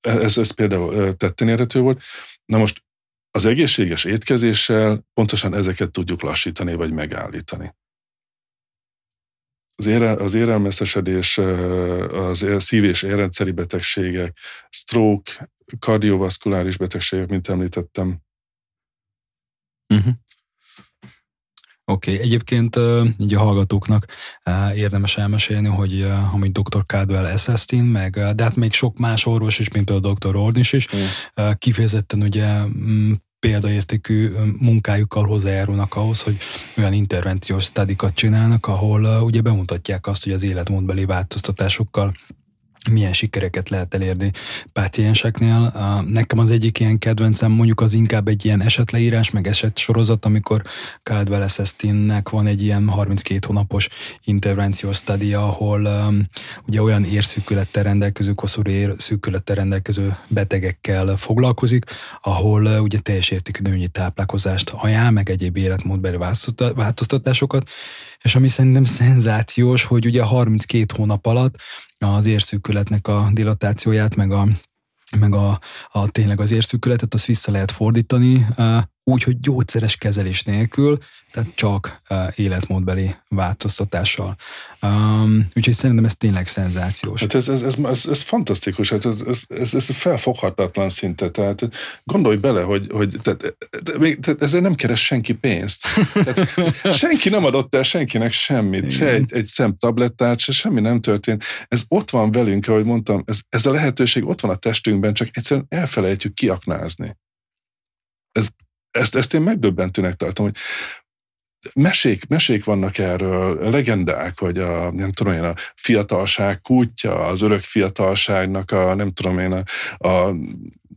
ez, ez például tetten érhető volt. Na most az egészséges étkezéssel pontosan ezeket tudjuk lassítani vagy megállítani az, ére, az érelmeszesedés, az szív- és érrendszeri betegségek, stroke, kardiovaszkuláris betegségek, mint említettem.
Uh-huh. Oké, okay. egyébként így a hallgatóknak érdemes elmesélni, hogy amit dr. Caldwell Esselstyn, meg, de hát még sok más orvos is, mint például dr. Ordnis is, mm. kifejezetten ugye példaértékű munkájukkal hozzájárulnak ahhoz, hogy olyan intervenciós stadikat csinálnak, ahol ugye bemutatják azt, hogy az életmódbeli változtatásokkal milyen sikereket lehet elérni pácienseknél. Nekem az egyik ilyen kedvencem mondjuk az inkább egy ilyen esetleírás, meg esetsorozat, amikor Caldwell Esselstynnek van egy ilyen 32 hónapos intervenciós study, ahol um, ugye olyan érszűkülettel rendelkező, koszorú érszűkülettel rendelkező betegekkel foglalkozik, ahol uh, ugye teljes értékű nőnyi táplálkozást ajánl, meg egyéb életmódbeli változtatásokat, és ami szerintem szenzációs, hogy ugye 32 hónap alatt az érszűkületnek a dilatációját, meg a meg a, a tényleg az érszűkületet, azt vissza lehet fordítani, úgy, hogy gyógyszeres kezelés nélkül, tehát csak uh, életmódbeli változtatással. Um, úgyhogy szerintem ez tényleg szenzációs.
Hát ez, ez, ez, ez, ez fantasztikus, hát ez, ez, ez, ez felfoghatatlan szinte, tehát gondolj bele, hogy, hogy tehát, tehát ezzel nem keres senki pénzt. Tehát, senki nem adott el senkinek semmit, Igen. se egy, egy szemtablettát, se semmi nem történt. Ez ott van velünk, ahogy mondtam, ez, ez a lehetőség ott van a testünkben, csak egyszerűen elfelejtjük kiaknázni. Ez, ezt, ezt én megdöbbentőnek tartom, hogy mesék, mesék vannak erről, legendák, hogy a, nem tudom én, a fiatalság kútja, az örök fiatalságnak a, nem tudom én, a, a,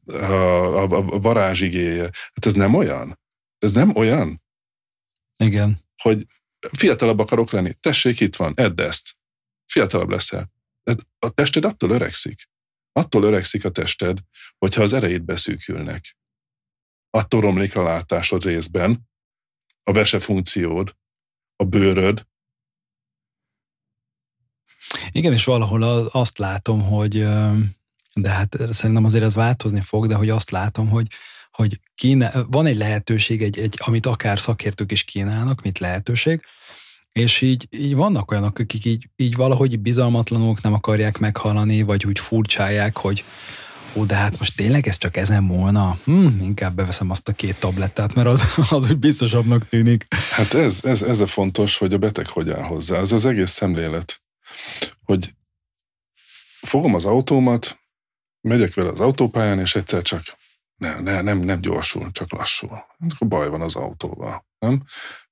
a, a, varázsigéje. Hát ez nem olyan? Ez nem olyan?
Igen.
Hogy fiatalabb akarok lenni. Tessék, itt van, edd ezt. Fiatalabb leszel. A tested attól öregszik. Attól öregszik a tested, hogyha az erejét beszűkülnek. Attól romlik a látásod részben, a vese funkciód, a bőröd.
Igen, és valahol azt látom, hogy de hát szerintem azért ez változni fog, de hogy azt látom, hogy, hogy kíne, van egy lehetőség, egy, egy, amit akár szakértők is kínálnak, mint lehetőség, és így, így vannak olyanok, akik így, így valahogy bizalmatlanok, nem akarják meghallani, vagy úgy furcsálják, hogy, ó, de hát most tényleg ez csak ezen múlna? Hm, inkább beveszem azt a két tablettát, mert az, az úgy biztosabbnak tűnik.
Hát ez, ez, ez a fontos, hogy a beteg hogy áll hozzá. Ez az egész szemlélet, hogy fogom az autómat, megyek vele az autópályán, és egyszer csak ne, ne, nem, nem gyorsul, csak lassul. Akkor baj van az autóval, nem?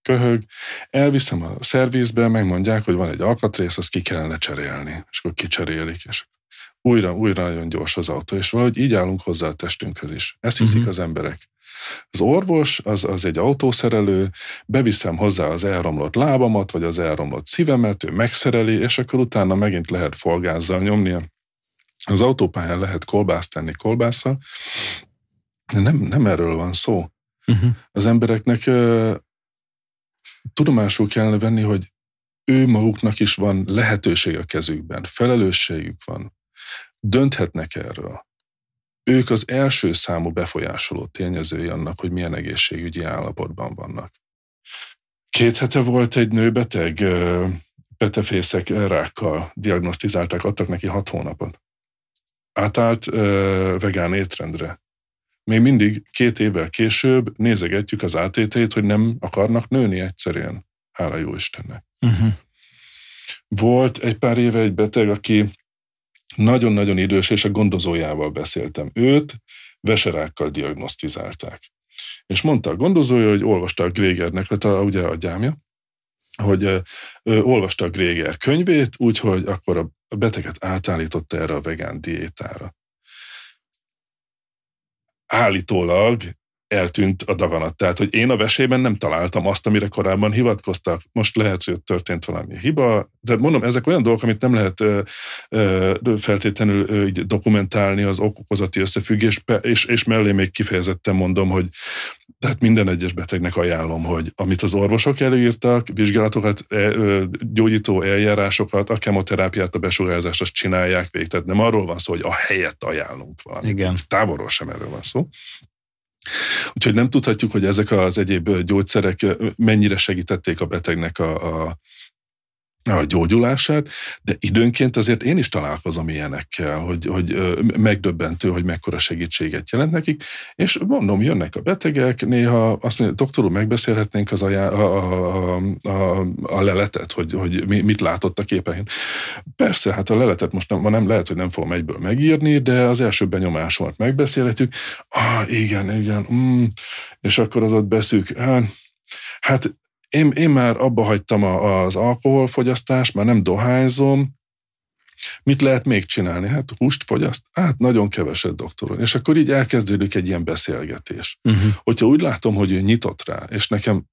Köhög, elviszem a szervizbe, megmondják, hogy van egy alkatrész, azt ki kellene cserélni, és akkor kicserélik, és újra, újra nagyon gyors az autó, és valahogy így állunk hozzá a testünkhöz is. Ezt hiszik uh-huh. az emberek. Az orvos az, az egy autószerelő, beviszem hozzá az elromlott lábamat, vagy az elromlott szívemet, ő megszereli, és akkor utána megint lehet folgázzal nyomni. Az autópályán lehet kolbászt tenni kolbásszal, de nem, nem erről van szó. Uh-huh. Az embereknek uh, tudomásul kellene venni, hogy ő maguknak is van lehetőség a kezükben, felelősségük van dönthetnek erről. Ők az első számú befolyásoló tényezői annak, hogy milyen egészségügyi állapotban vannak. Két hete volt egy nőbeteg, petefészek rákkal diagnosztizálták, adtak neki hat hónapot. Átállt vegán étrendre. Még mindig két évvel később nézegetjük az átétét, hogy nem akarnak nőni egyszerűen. Hála jó Istennek. Uh-huh. Volt egy pár éve egy beteg, aki nagyon-nagyon idős, és a gondozójával beszéltem. Őt veserákkal diagnosztizálták. És mondta a gondozója, hogy olvasta a Grégernek, hát a, ugye a gyámja, hogy ö, ö, olvasta a Gréger könyvét, úgyhogy akkor a beteget átállította erre a vegán diétára. Állítólag eltűnt a daganat. Tehát, hogy én a vesében nem találtam azt, amire korábban hivatkoztak. Most lehet, hogy történt valami hiba, de mondom, ezek olyan dolgok, amit nem lehet ö, ö, feltétlenül ö, így dokumentálni az okokozati összefüggés, és, és mellé még kifejezetten mondom, hogy tehát minden egyes betegnek ajánlom, hogy amit az orvosok előírtak, vizsgálatokat, e, gyógyító eljárásokat, a kemoterápiát, a besugárzást, azt csinálják végig. Tehát nem arról van szó, hogy a helyet ajánlunk valamit.
Igen.
Távolról sem erről van szó. Úgyhogy nem tudhatjuk, hogy ezek az egyéb gyógyszerek mennyire segítették a betegnek a, a a gyógyulását, de időnként azért én is találkozom ilyenekkel, hogy, hogy megdöbbentő, hogy mekkora segítséget jelent nekik, és mondom, jönnek a betegek, néha azt mondja, úr, megbeszélhetnénk az a, a, a, a, a leletet, hogy, hogy mit látott a képein. Persze, hát a leletet most nem, nem lehet, hogy nem fogom egyből megírni, de az első benyomásomat megbeszélhetjük. Ah, igen, igen, mm. és akkor az ott beszűk. Hát én, én már abba hagytam az alkoholfogyasztást, már nem dohányzom, Mit lehet még csinálni? Hát húst fogyaszt? Hát nagyon keveset, doktoron. És akkor így elkezdődik egy ilyen beszélgetés. Uh-huh. Hogyha úgy látom, hogy ő nyitott rá, és nekem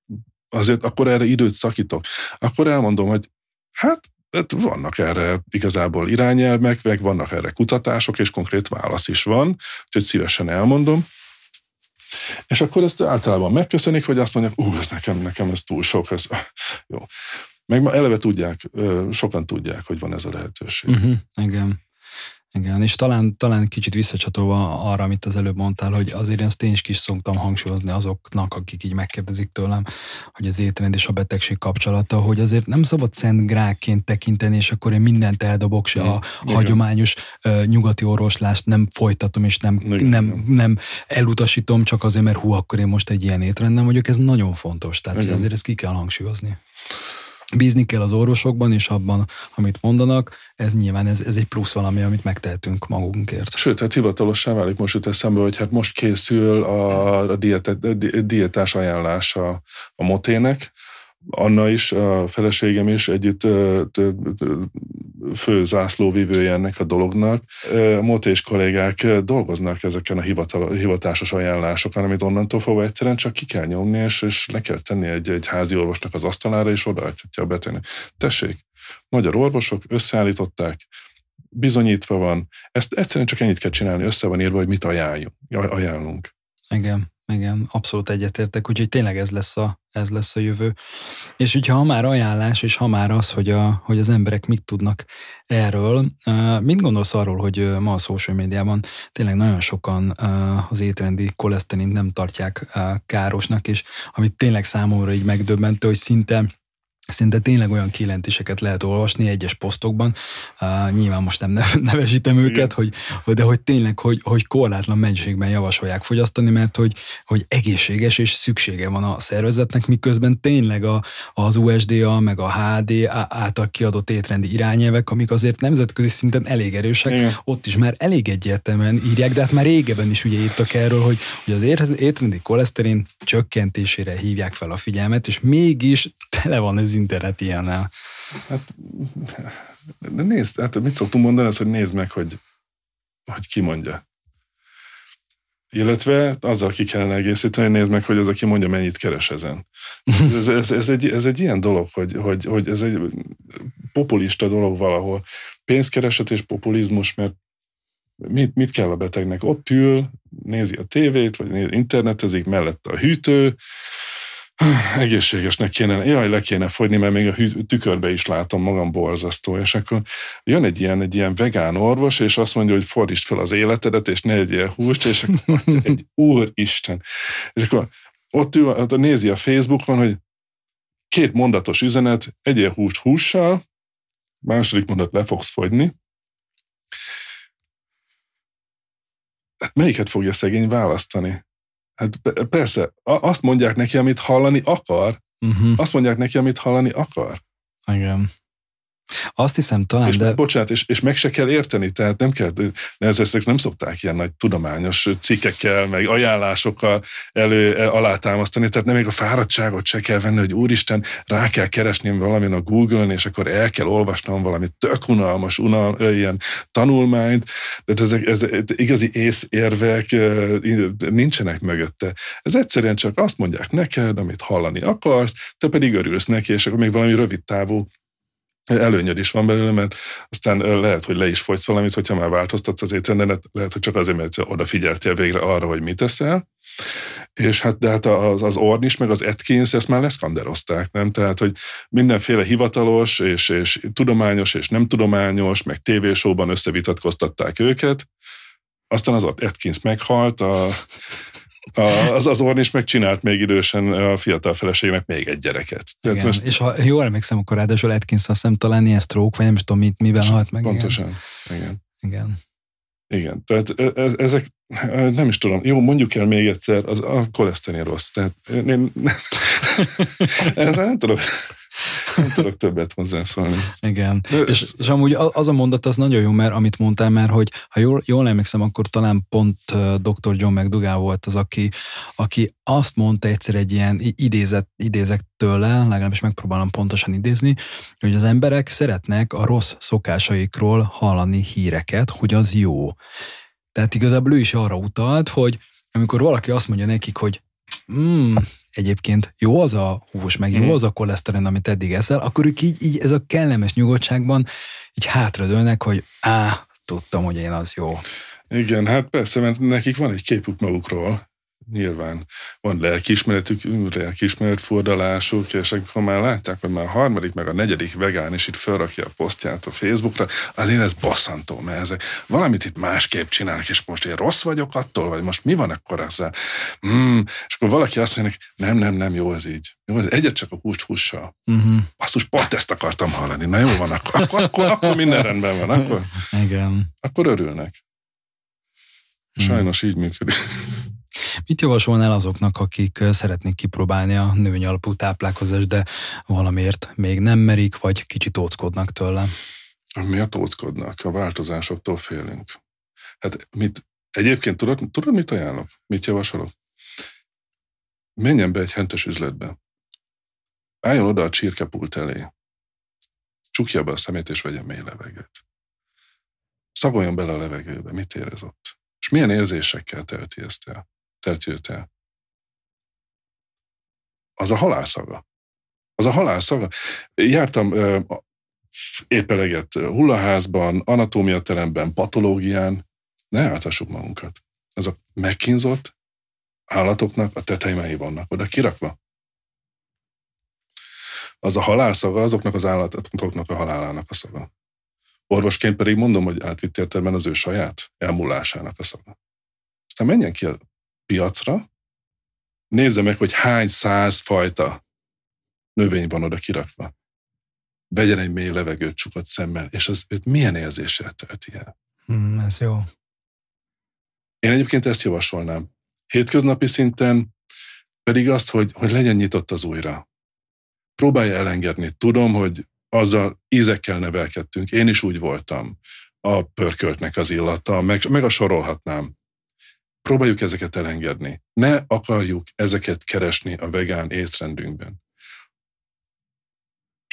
azért akkor erre időt szakítok, akkor elmondom, hogy hát, hát vannak erre igazából irányelmek, meg vannak erre kutatások, és konkrét válasz is van, úgyhogy szívesen elmondom. És akkor ezt általában megköszönik, vagy azt mondják, ú, ez nekem, nekem ez túl sok, ez jó. Meg ma eleve tudják, sokan tudják, hogy van ez a lehetőség.
Uh-huh, igen. Igen, és talán, talán kicsit visszacsatolva arra, amit az előbb mondtál, hogy azért ezt én is kis szoktam hangsúlyozni azoknak, akik így megkérdezik tőlem, hogy az étrend és a betegség kapcsolata, hogy azért nem szabad szent grákként tekinteni, és akkor én mindent eldobok, se a Igen. hagyományos uh, nyugati orvoslást nem folytatom, és nem, nem, nem elutasítom csak azért, mert hú, akkor én most egy ilyen étrendem vagyok, ez nagyon fontos, tehát azért ezt ki kell hangsúlyozni bízni kell az orvosokban és abban, amit mondanak, ez nyilván ez, ez egy plusz valami, amit megtehetünk magunkért.
Sőt, hát hivatalossá válik most jut eszembe, hogy hát most készül a, a dietás ajánlása a motének, Anna is, a feleségem is együtt fő zászlóvivője ennek a dolognak. A motés kollégák dolgoznak ezeken a hivatásos ajánlásokon, amit onnantól fogva egyszerűen csak ki kell nyomni, és, és le kell tenni egy, egy házi orvosnak az asztalára, és odaadhatja a betegnek. Tessék, magyar orvosok összeállították, bizonyítva van. Ezt egyszerűen csak ennyit kell csinálni, össze van írva, hogy mit ajánlunk. ajánlunk.
Igen. Igen, abszolút egyetértek, úgyhogy tényleg ez lesz a, ez lesz a jövő. És ugye ha már ajánlás, és ha már az, hogy, a, hogy az emberek mit tudnak erről, mit gondolsz arról, hogy ma a social médiában tényleg nagyon sokan az étrendi koleszterint nem tartják károsnak, és amit tényleg számomra így megdöbbentő, hogy szinte Szinte tényleg olyan kijelentéseket lehet olvasni egyes posztokban, uh, nyilván most nem nevesítem őket, hogy, de hogy tényleg, hogy, hogy korlátlan mennyiségben javasolják fogyasztani, mert hogy, hogy egészséges és szüksége van a szervezetnek, miközben tényleg a, az USDA, meg a HD által kiadott étrendi irányelvek, amik azért nemzetközi szinten elég erősek, Igen. ott is már elég egyértelműen írják, de hát már régebben is ugye írtak erről, hogy, hogy az étrendi koleszterin csökkentésére hívják fel a figyelmet, és mégis tele van ez internet ilyennel.
Hát, nézd, hát mit szoktunk mondani, az, hogy nézd meg, hogy, hogy ki mondja. Illetve azzal ki kellene egészíteni, hogy nézd meg, hogy az, aki mondja, mennyit keres ezen. Ez, ez, ez, egy, ez egy ilyen dolog, hogy, hogy, hogy ez egy populista dolog valahol. Pénzkereset és populizmus, mert mit, mit kell a betegnek? Ott ül, nézi a tévét, vagy internetezik, mellette a hűtő, egészségesnek kéne, jaj, le kéne fogyni, mert még a tükörbe is látom magam borzasztó, és akkor jön egy ilyen, egy ilyen vegán orvos, és azt mondja, hogy fordítsd fel az életedet, és ne egyél húst, és akkor egy úristen. És akkor ott ül, nézi a Facebookon, hogy két mondatos üzenet, egyél húst hússal, második mondat le fogsz fogyni. Hát melyiket fogja szegény választani? Hát persze, azt mondják neki, amit hallani akar. Uh-huh. Azt mondják neki, amit hallani akar.
Igen. Azt hiszem talán,
és,
de...
Bocsánat, és, és meg se kell érteni, tehát nem kell, ezek nem szokták ilyen nagy tudományos cikkekkel, meg ajánlásokkal elő, e, alátámasztani, tehát nem még a fáradtságot se kell venni, hogy úristen, rá kell keresni valamin a Google-on, és akkor el kell olvasnom valami tök unalmas, unal, ilyen tanulmányt, de ezek, ez, igazi észérvek nincsenek mögötte. Ez egyszerűen csak azt mondják neked, amit hallani akarsz, te pedig örülsz neki, és akkor még valami rövid távú előnyöd is van belőle, mert aztán lehet, hogy le is fogysz valamit, hogyha már változtatsz az étrendet, lehet, hogy csak azért, mert odafigyeltél végre arra, hogy mit teszel, és hát, de hát az, az Ornis meg az Atkins ezt már leszkanderozták, nem? Tehát, hogy mindenféle hivatalos és, és tudományos és nem tudományos, meg tévésóban összevitatkoztatták őket, aztán az Atkins meghalt, a az, az Orn is megcsinált még idősen a fiatal feleségnek még egy gyereket.
Tehát igen. most... És ha jól emlékszem, akkor ráadásul Atkins azt hiszem talán ilyen stroke, vagy nem is tudom, mit, miben halt meg.
Pontosan, igen. igen.
Igen.
Igen, tehát ezek, nem is tudom, jó, mondjuk el még egyszer, az, a koleszterin rossz, tehát én, én ezzel nem tudok, nem tudok többet hozzászólni.
Igen, De és, ez... és amúgy az a mondat az nagyon jó, mert amit mondtál már, hogy ha jól, jól emlékszem, akkor talán pont dr. John McDougall volt az, aki, aki azt mondta egyszer egy ilyen idézet, idézek tőle, legalábbis megpróbálom pontosan idézni, hogy az emberek szeretnek a rossz szokásaikról hallani híreket, hogy az jó. Tehát igazából ő is arra utalt, hogy amikor valaki azt mondja nekik, hogy mm, egyébként jó az a hús, meg jó mm. az a koleszterin, amit eddig eszel, akkor ők így, így ez a kellemes nyugodtságban így hátradőlnek, hogy á, tudtam, hogy én az jó.
Igen, hát persze, mert nekik van egy képük magukról, nyilván van lelkiismeretük, lelkiismeretfordulásuk, és akkor már látják, hogy már a harmadik, meg a negyedik vegán is itt felrakja a posztját a Facebookra, azért ez bosszantó, mert ezek valamit itt másképp csinálnak, és most én rossz vagyok attól, vagy most mi van akkor ezzel? Mm, és akkor valaki azt mondja, nem, nem, nem, jó ez így. Jó, ez egyet csak a húst hússal. Uh-huh. Basszus, pont ezt akartam hallani. Na jó van, akkor, akkor, akkor, akkor minden rendben van. Akkor,
Igen.
akkor örülnek. Sajnos így működik.
Mit javasolnál azoknak, akik szeretnék kipróbálni a növény alapú táplálkozást, de valamiért még nem merik, vagy kicsit óckodnak tőle?
Miért óckodnak? A változásoktól félünk. Hát mit, egyébként tudod, tudod, mit ajánlok? Mit javasolok? Menjen be egy hentes üzletbe. Álljon oda a csirkepult elé. Csukja be a szemét, és vegyen mély levegőt. Szagoljon bele a levegőbe. Mit érez ott? És milyen érzésekkel telti ezt el? Telti őt el? Az a halálszaga. Az a halálszaga. Jártam épp eleget hullaházban, anatómiateremben, patológián. Ne álltassuk magunkat. Azok megkínzott állatoknak a tetejmei vannak oda kirakva. Az a halálszaga azoknak az állatoknak a halálának a szaga. Orvosként pedig mondom, hogy átvitt értelemben az ő saját elmúlásának a szaga. Aztán menjen ki a piacra, nézze meg, hogy hány száz fajta növény van oda kirakva. Vegyen egy mély levegőt csukott szemmel, és az őt milyen érzéssel tölti el.
Hmm, ez jó.
Én egyébként ezt javasolnám. Hétköznapi szinten pedig azt, hogy, hogy legyen nyitott az újra. Próbálja elengedni. Tudom, hogy azzal ízekkel nevelkedtünk. Én is úgy voltam. A pörköltnek az illata, meg, meg a sorolhatnám. Próbáljuk ezeket elengedni. Ne akarjuk ezeket keresni a vegán étrendünkben.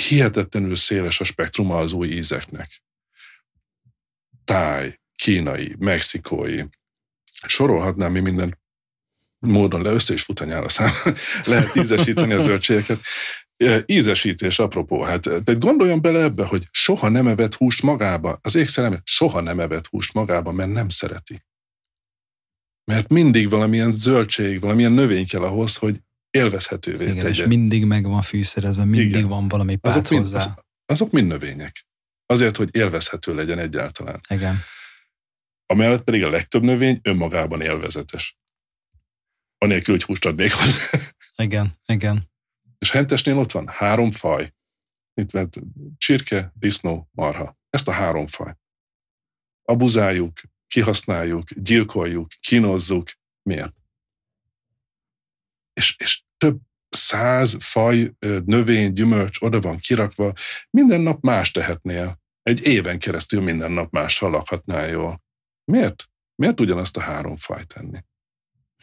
Hihetetlenül széles a spektruma az új ízeknek. Táj, kínai, mexikói. Sorolhatnám mi minden módon le, össze is fut a szám. Lehet ízesíteni a zöldségeket. Ízesítés, apropó, hát tehát gondoljon bele ebbe, hogy soha nem evett húst magába, az ékszerem soha nem evett húst magába, mert nem szereti. Mert mindig valamilyen zöldség, valamilyen növény kell ahhoz, hogy élvezhetővé
Igen,
tegye.
és mindig meg van fűszerezve, mindig
Igen.
van valami pác
azok mind,
hozzá.
az, azok mind növények. Azért, hogy élvezhető legyen egyáltalán.
Igen.
Amellett pedig a legtöbb növény önmagában élvezetes. Anélkül, hogy húst adnék hozzá.
Igen, igen.
És hentesnél ott van három faj. Itt van csirke, disznó, marha. Ezt a három faj. Abuzáljuk, kihasználjuk, gyilkoljuk, kínozzuk. Miért? És, és több száz faj, növény, gyümölcs oda van kirakva, minden nap más tehetnél. Egy éven keresztül minden nap mással lakhatnál jól. Miért? Miért ugyanazt a három fajt tenni?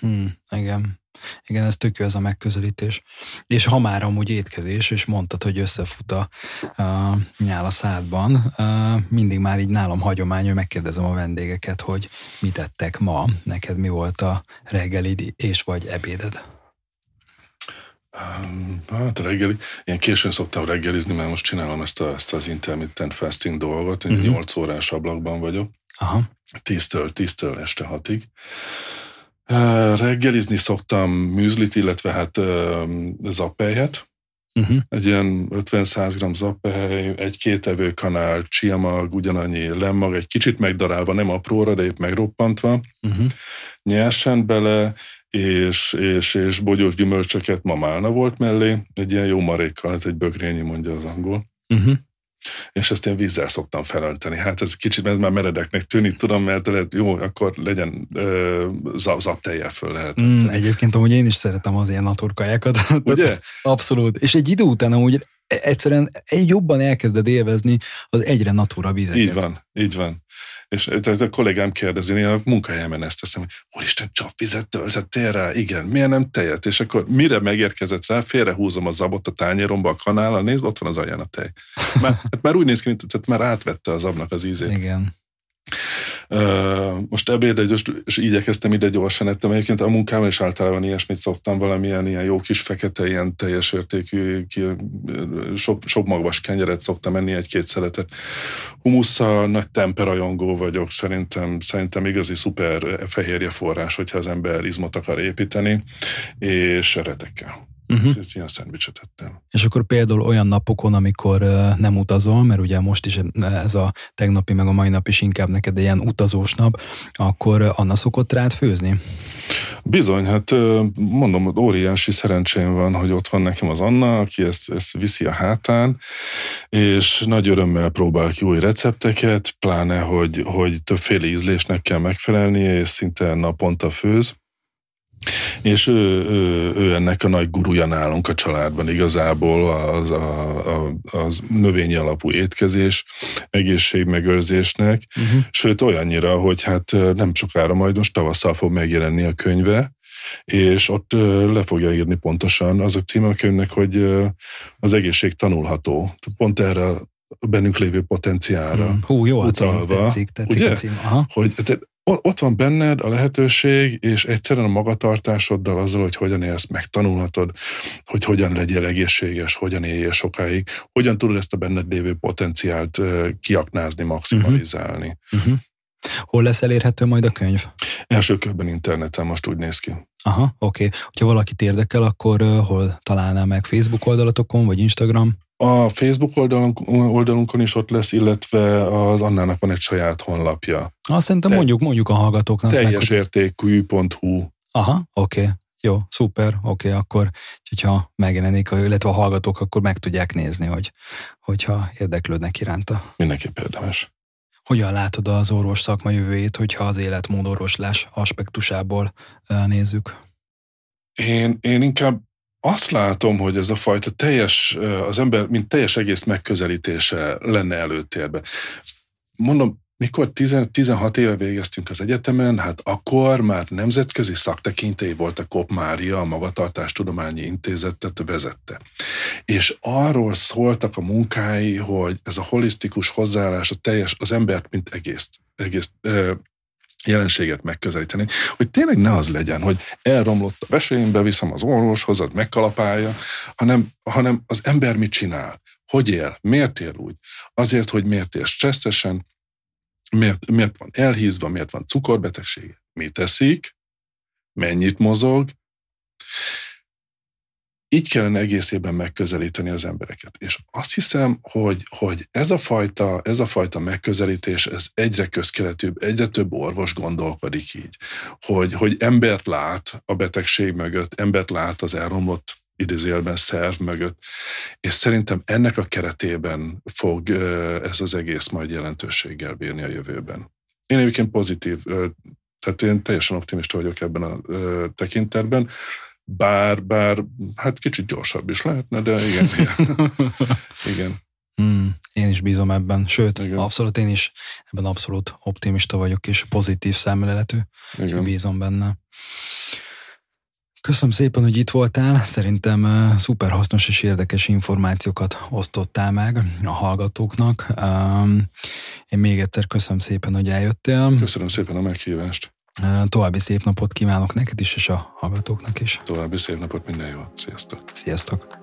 Hmm, igen. Igen, ez tök jó ez a megközelítés. És ha már amúgy étkezés, és mondtad, hogy összefut a, a nyál a szádban, a, mindig már így nálam hagyomány, hogy megkérdezem a vendégeket, hogy mit ettek ma, neked mi volt a reggelid és vagy ebéded?
Hát reggeli, én későn szoktam reggelizni, mert most csinálom ezt, a, ezt az intermittent fasting dolgot, én
Mhm.
8 órás ablakban vagyok,
Aha,
10-től, 10-től este 6-ig. Reggelizni szoktam műzlit, illetve hát zappelyhet,
uh-huh.
egy ilyen 50-100 g zappehely, egy-két evőkanál, csiamag, ugyanannyi lemmag, egy kicsit megdarálva, nem apróra, de épp megroppantva,
Uh-huh.
nyersen bele, és, és, és bogyós gyümölcsöket ma málna volt mellé, egy ilyen jó marékkal, ez egy bögrényi mondja az angol.
Uh-huh.
És ezt én vízzel szoktam felönteni. Hát ez kicsit ez már meredeknek tűnik, tudom, mert lehet, jó, akkor legyen ö, zap, zaptejjel föl lehet.
Mm, egyébként amúgy én is szeretem az ilyen naturkajákat.
Ugye?
Abszolút. És egy idő után amúgy egyszerűen egy jobban elkezded élvezni az egyre natura vizeket.
Így van, így van. És tehát a kollégám kérdezi, én a munkahelyemen ezt teszem, hogy úristen, csapvizet töltöttél rá? Igen, miért nem tejet? És akkor mire megérkezett rá, félrehúzom a zabot a tányéromba, a kanállal, nézd, ott van az alján a tej. Már, hát már úgy néz ki, mint tehát már átvette az abnak az ízét.
Igen.
Most ebéd, és igyekeztem ide gyorsan ettem. Egyébként a munkában is általában ilyesmit szoktam, valamilyen ilyen jó kis fekete, ilyen teljes értékű, sok, sok magvas kenyeret szoktam enni, egy-két szeletet. Humusszal nagy temperajongó vagyok, szerintem, szerintem igazi szuper fehérje forrás, hogyha az ember izmot akar építeni, és retekkel. Uh-huh. Ilyen szendvicset ettem.
És akkor például olyan napokon, amikor nem utazol, mert ugye most is ez a tegnapi, meg a mai nap is inkább neked ilyen utazós nap, akkor Anna szokott rád főzni?
Bizony, hát mondom, óriási szerencsém van, hogy ott van nekem az Anna, aki ezt, ezt viszi a hátán, és nagy örömmel próbál ki új recepteket, pláne, hogy, hogy többféle ízlésnek kell megfelelnie, és szinte naponta főz. És ő, ő, ő ennek a nagy gurúja nálunk a családban igazából az, a, a, az növényi alapú étkezés, egészségmegőrzésnek, uh-huh. sőt olyannyira, hogy hát nem sokára majd most tavasszal fog megjelenni a könyve, és ott le fogja írni pontosan az a címe a könyvnek, hogy az egészség tanulható. Pont erre a bennünk lévő potenciára. Hmm.
Hú, jó utalva, a cím, tetszik, tetszik ugye? a cím. Aha.
Hogy ott van benned a lehetőség, és egyszerűen a magatartásoddal azzal, hogy hogyan élsz, megtanulhatod, hogy hogyan legyél egészséges, hogyan éljél sokáig, hogyan tudod ezt a benned lévő potenciált kiaknázni, maximalizálni. Uh-huh. Uh-huh.
Hol lesz elérhető majd a könyv?
Első körben interneten most úgy néz ki.
Aha, oké. Okay. Ha valakit érdekel, akkor uh, hol találná meg? Facebook oldalatokon, vagy Instagram?
A Facebook oldalunk, oldalunkon is ott lesz, illetve az Annának van egy saját honlapja.
Azt szerintem Te, mondjuk, mondjuk a hallgatóknak.
Teljesértékű.hu
Aha, oké. Okay. Jó, szuper, oké, okay, akkor hogyha megjelenik, illetve a hallgatók, akkor meg tudják nézni, hogy, hogyha érdeklődnek iránta.
Mindenképp érdemes.
Hogyan látod az orvos szakma jövőjét, hogyha az életmódorvoslás aspektusából nézzük?
Én, én inkább azt látom, hogy ez a fajta teljes, az ember, mint teljes egész megközelítése lenne előtérbe. Mondom, mikor 10, 16 éve végeztünk az egyetemen, hát akkor már nemzetközi szaktekintély volt a Kop Mária, a Magatartástudományi Intézetet vezette. És arról szóltak a munkái, hogy ez a holisztikus hozzáállás a teljes, az embert, mint egész, egész jelenséget megközelíteni, hogy tényleg ne az legyen, hogy elromlott a vesélyembe, viszem az orvoshoz, az megkalapálja, hanem, hanem az ember mit csinál, hogy él, miért él úgy, azért, hogy miért él stresszesen, miért, miért van elhízva, miért van cukorbetegsége, mit teszik, mennyit mozog, így kellene egészében megközelíteni az embereket. És azt hiszem, hogy, hogy ez, a fajta, ez a fajta megközelítés, ez egyre közkeletűbb, egyre több orvos gondolkodik így, hogy, hogy embert lát a betegség mögött, embert lát az elromlott idézőjelben szerv mögött, és szerintem ennek a keretében fog ez az egész majd jelentőséggel bírni a jövőben. Én egyébként pozitív, tehát én teljesen optimista vagyok ebben a tekintetben bár, bár hát kicsit gyorsabb is lehetne, de igen. igen. igen.
Hmm, én is bízom ebben, sőt, igen. abszolút én is ebben abszolút optimista vagyok, és pozitív szemléletű, igen. bízom benne. Köszönöm szépen, hogy itt voltál. Szerintem uh, szuper hasznos és érdekes információkat osztottál meg a hallgatóknak. Um, én még egyszer köszönöm szépen, hogy eljöttél.
Köszönöm szépen a meghívást.
További szép napot kívánok neked is, és a hallgatóknak is.
További szép napot, minden jó. Sziasztok.
Sziasztok.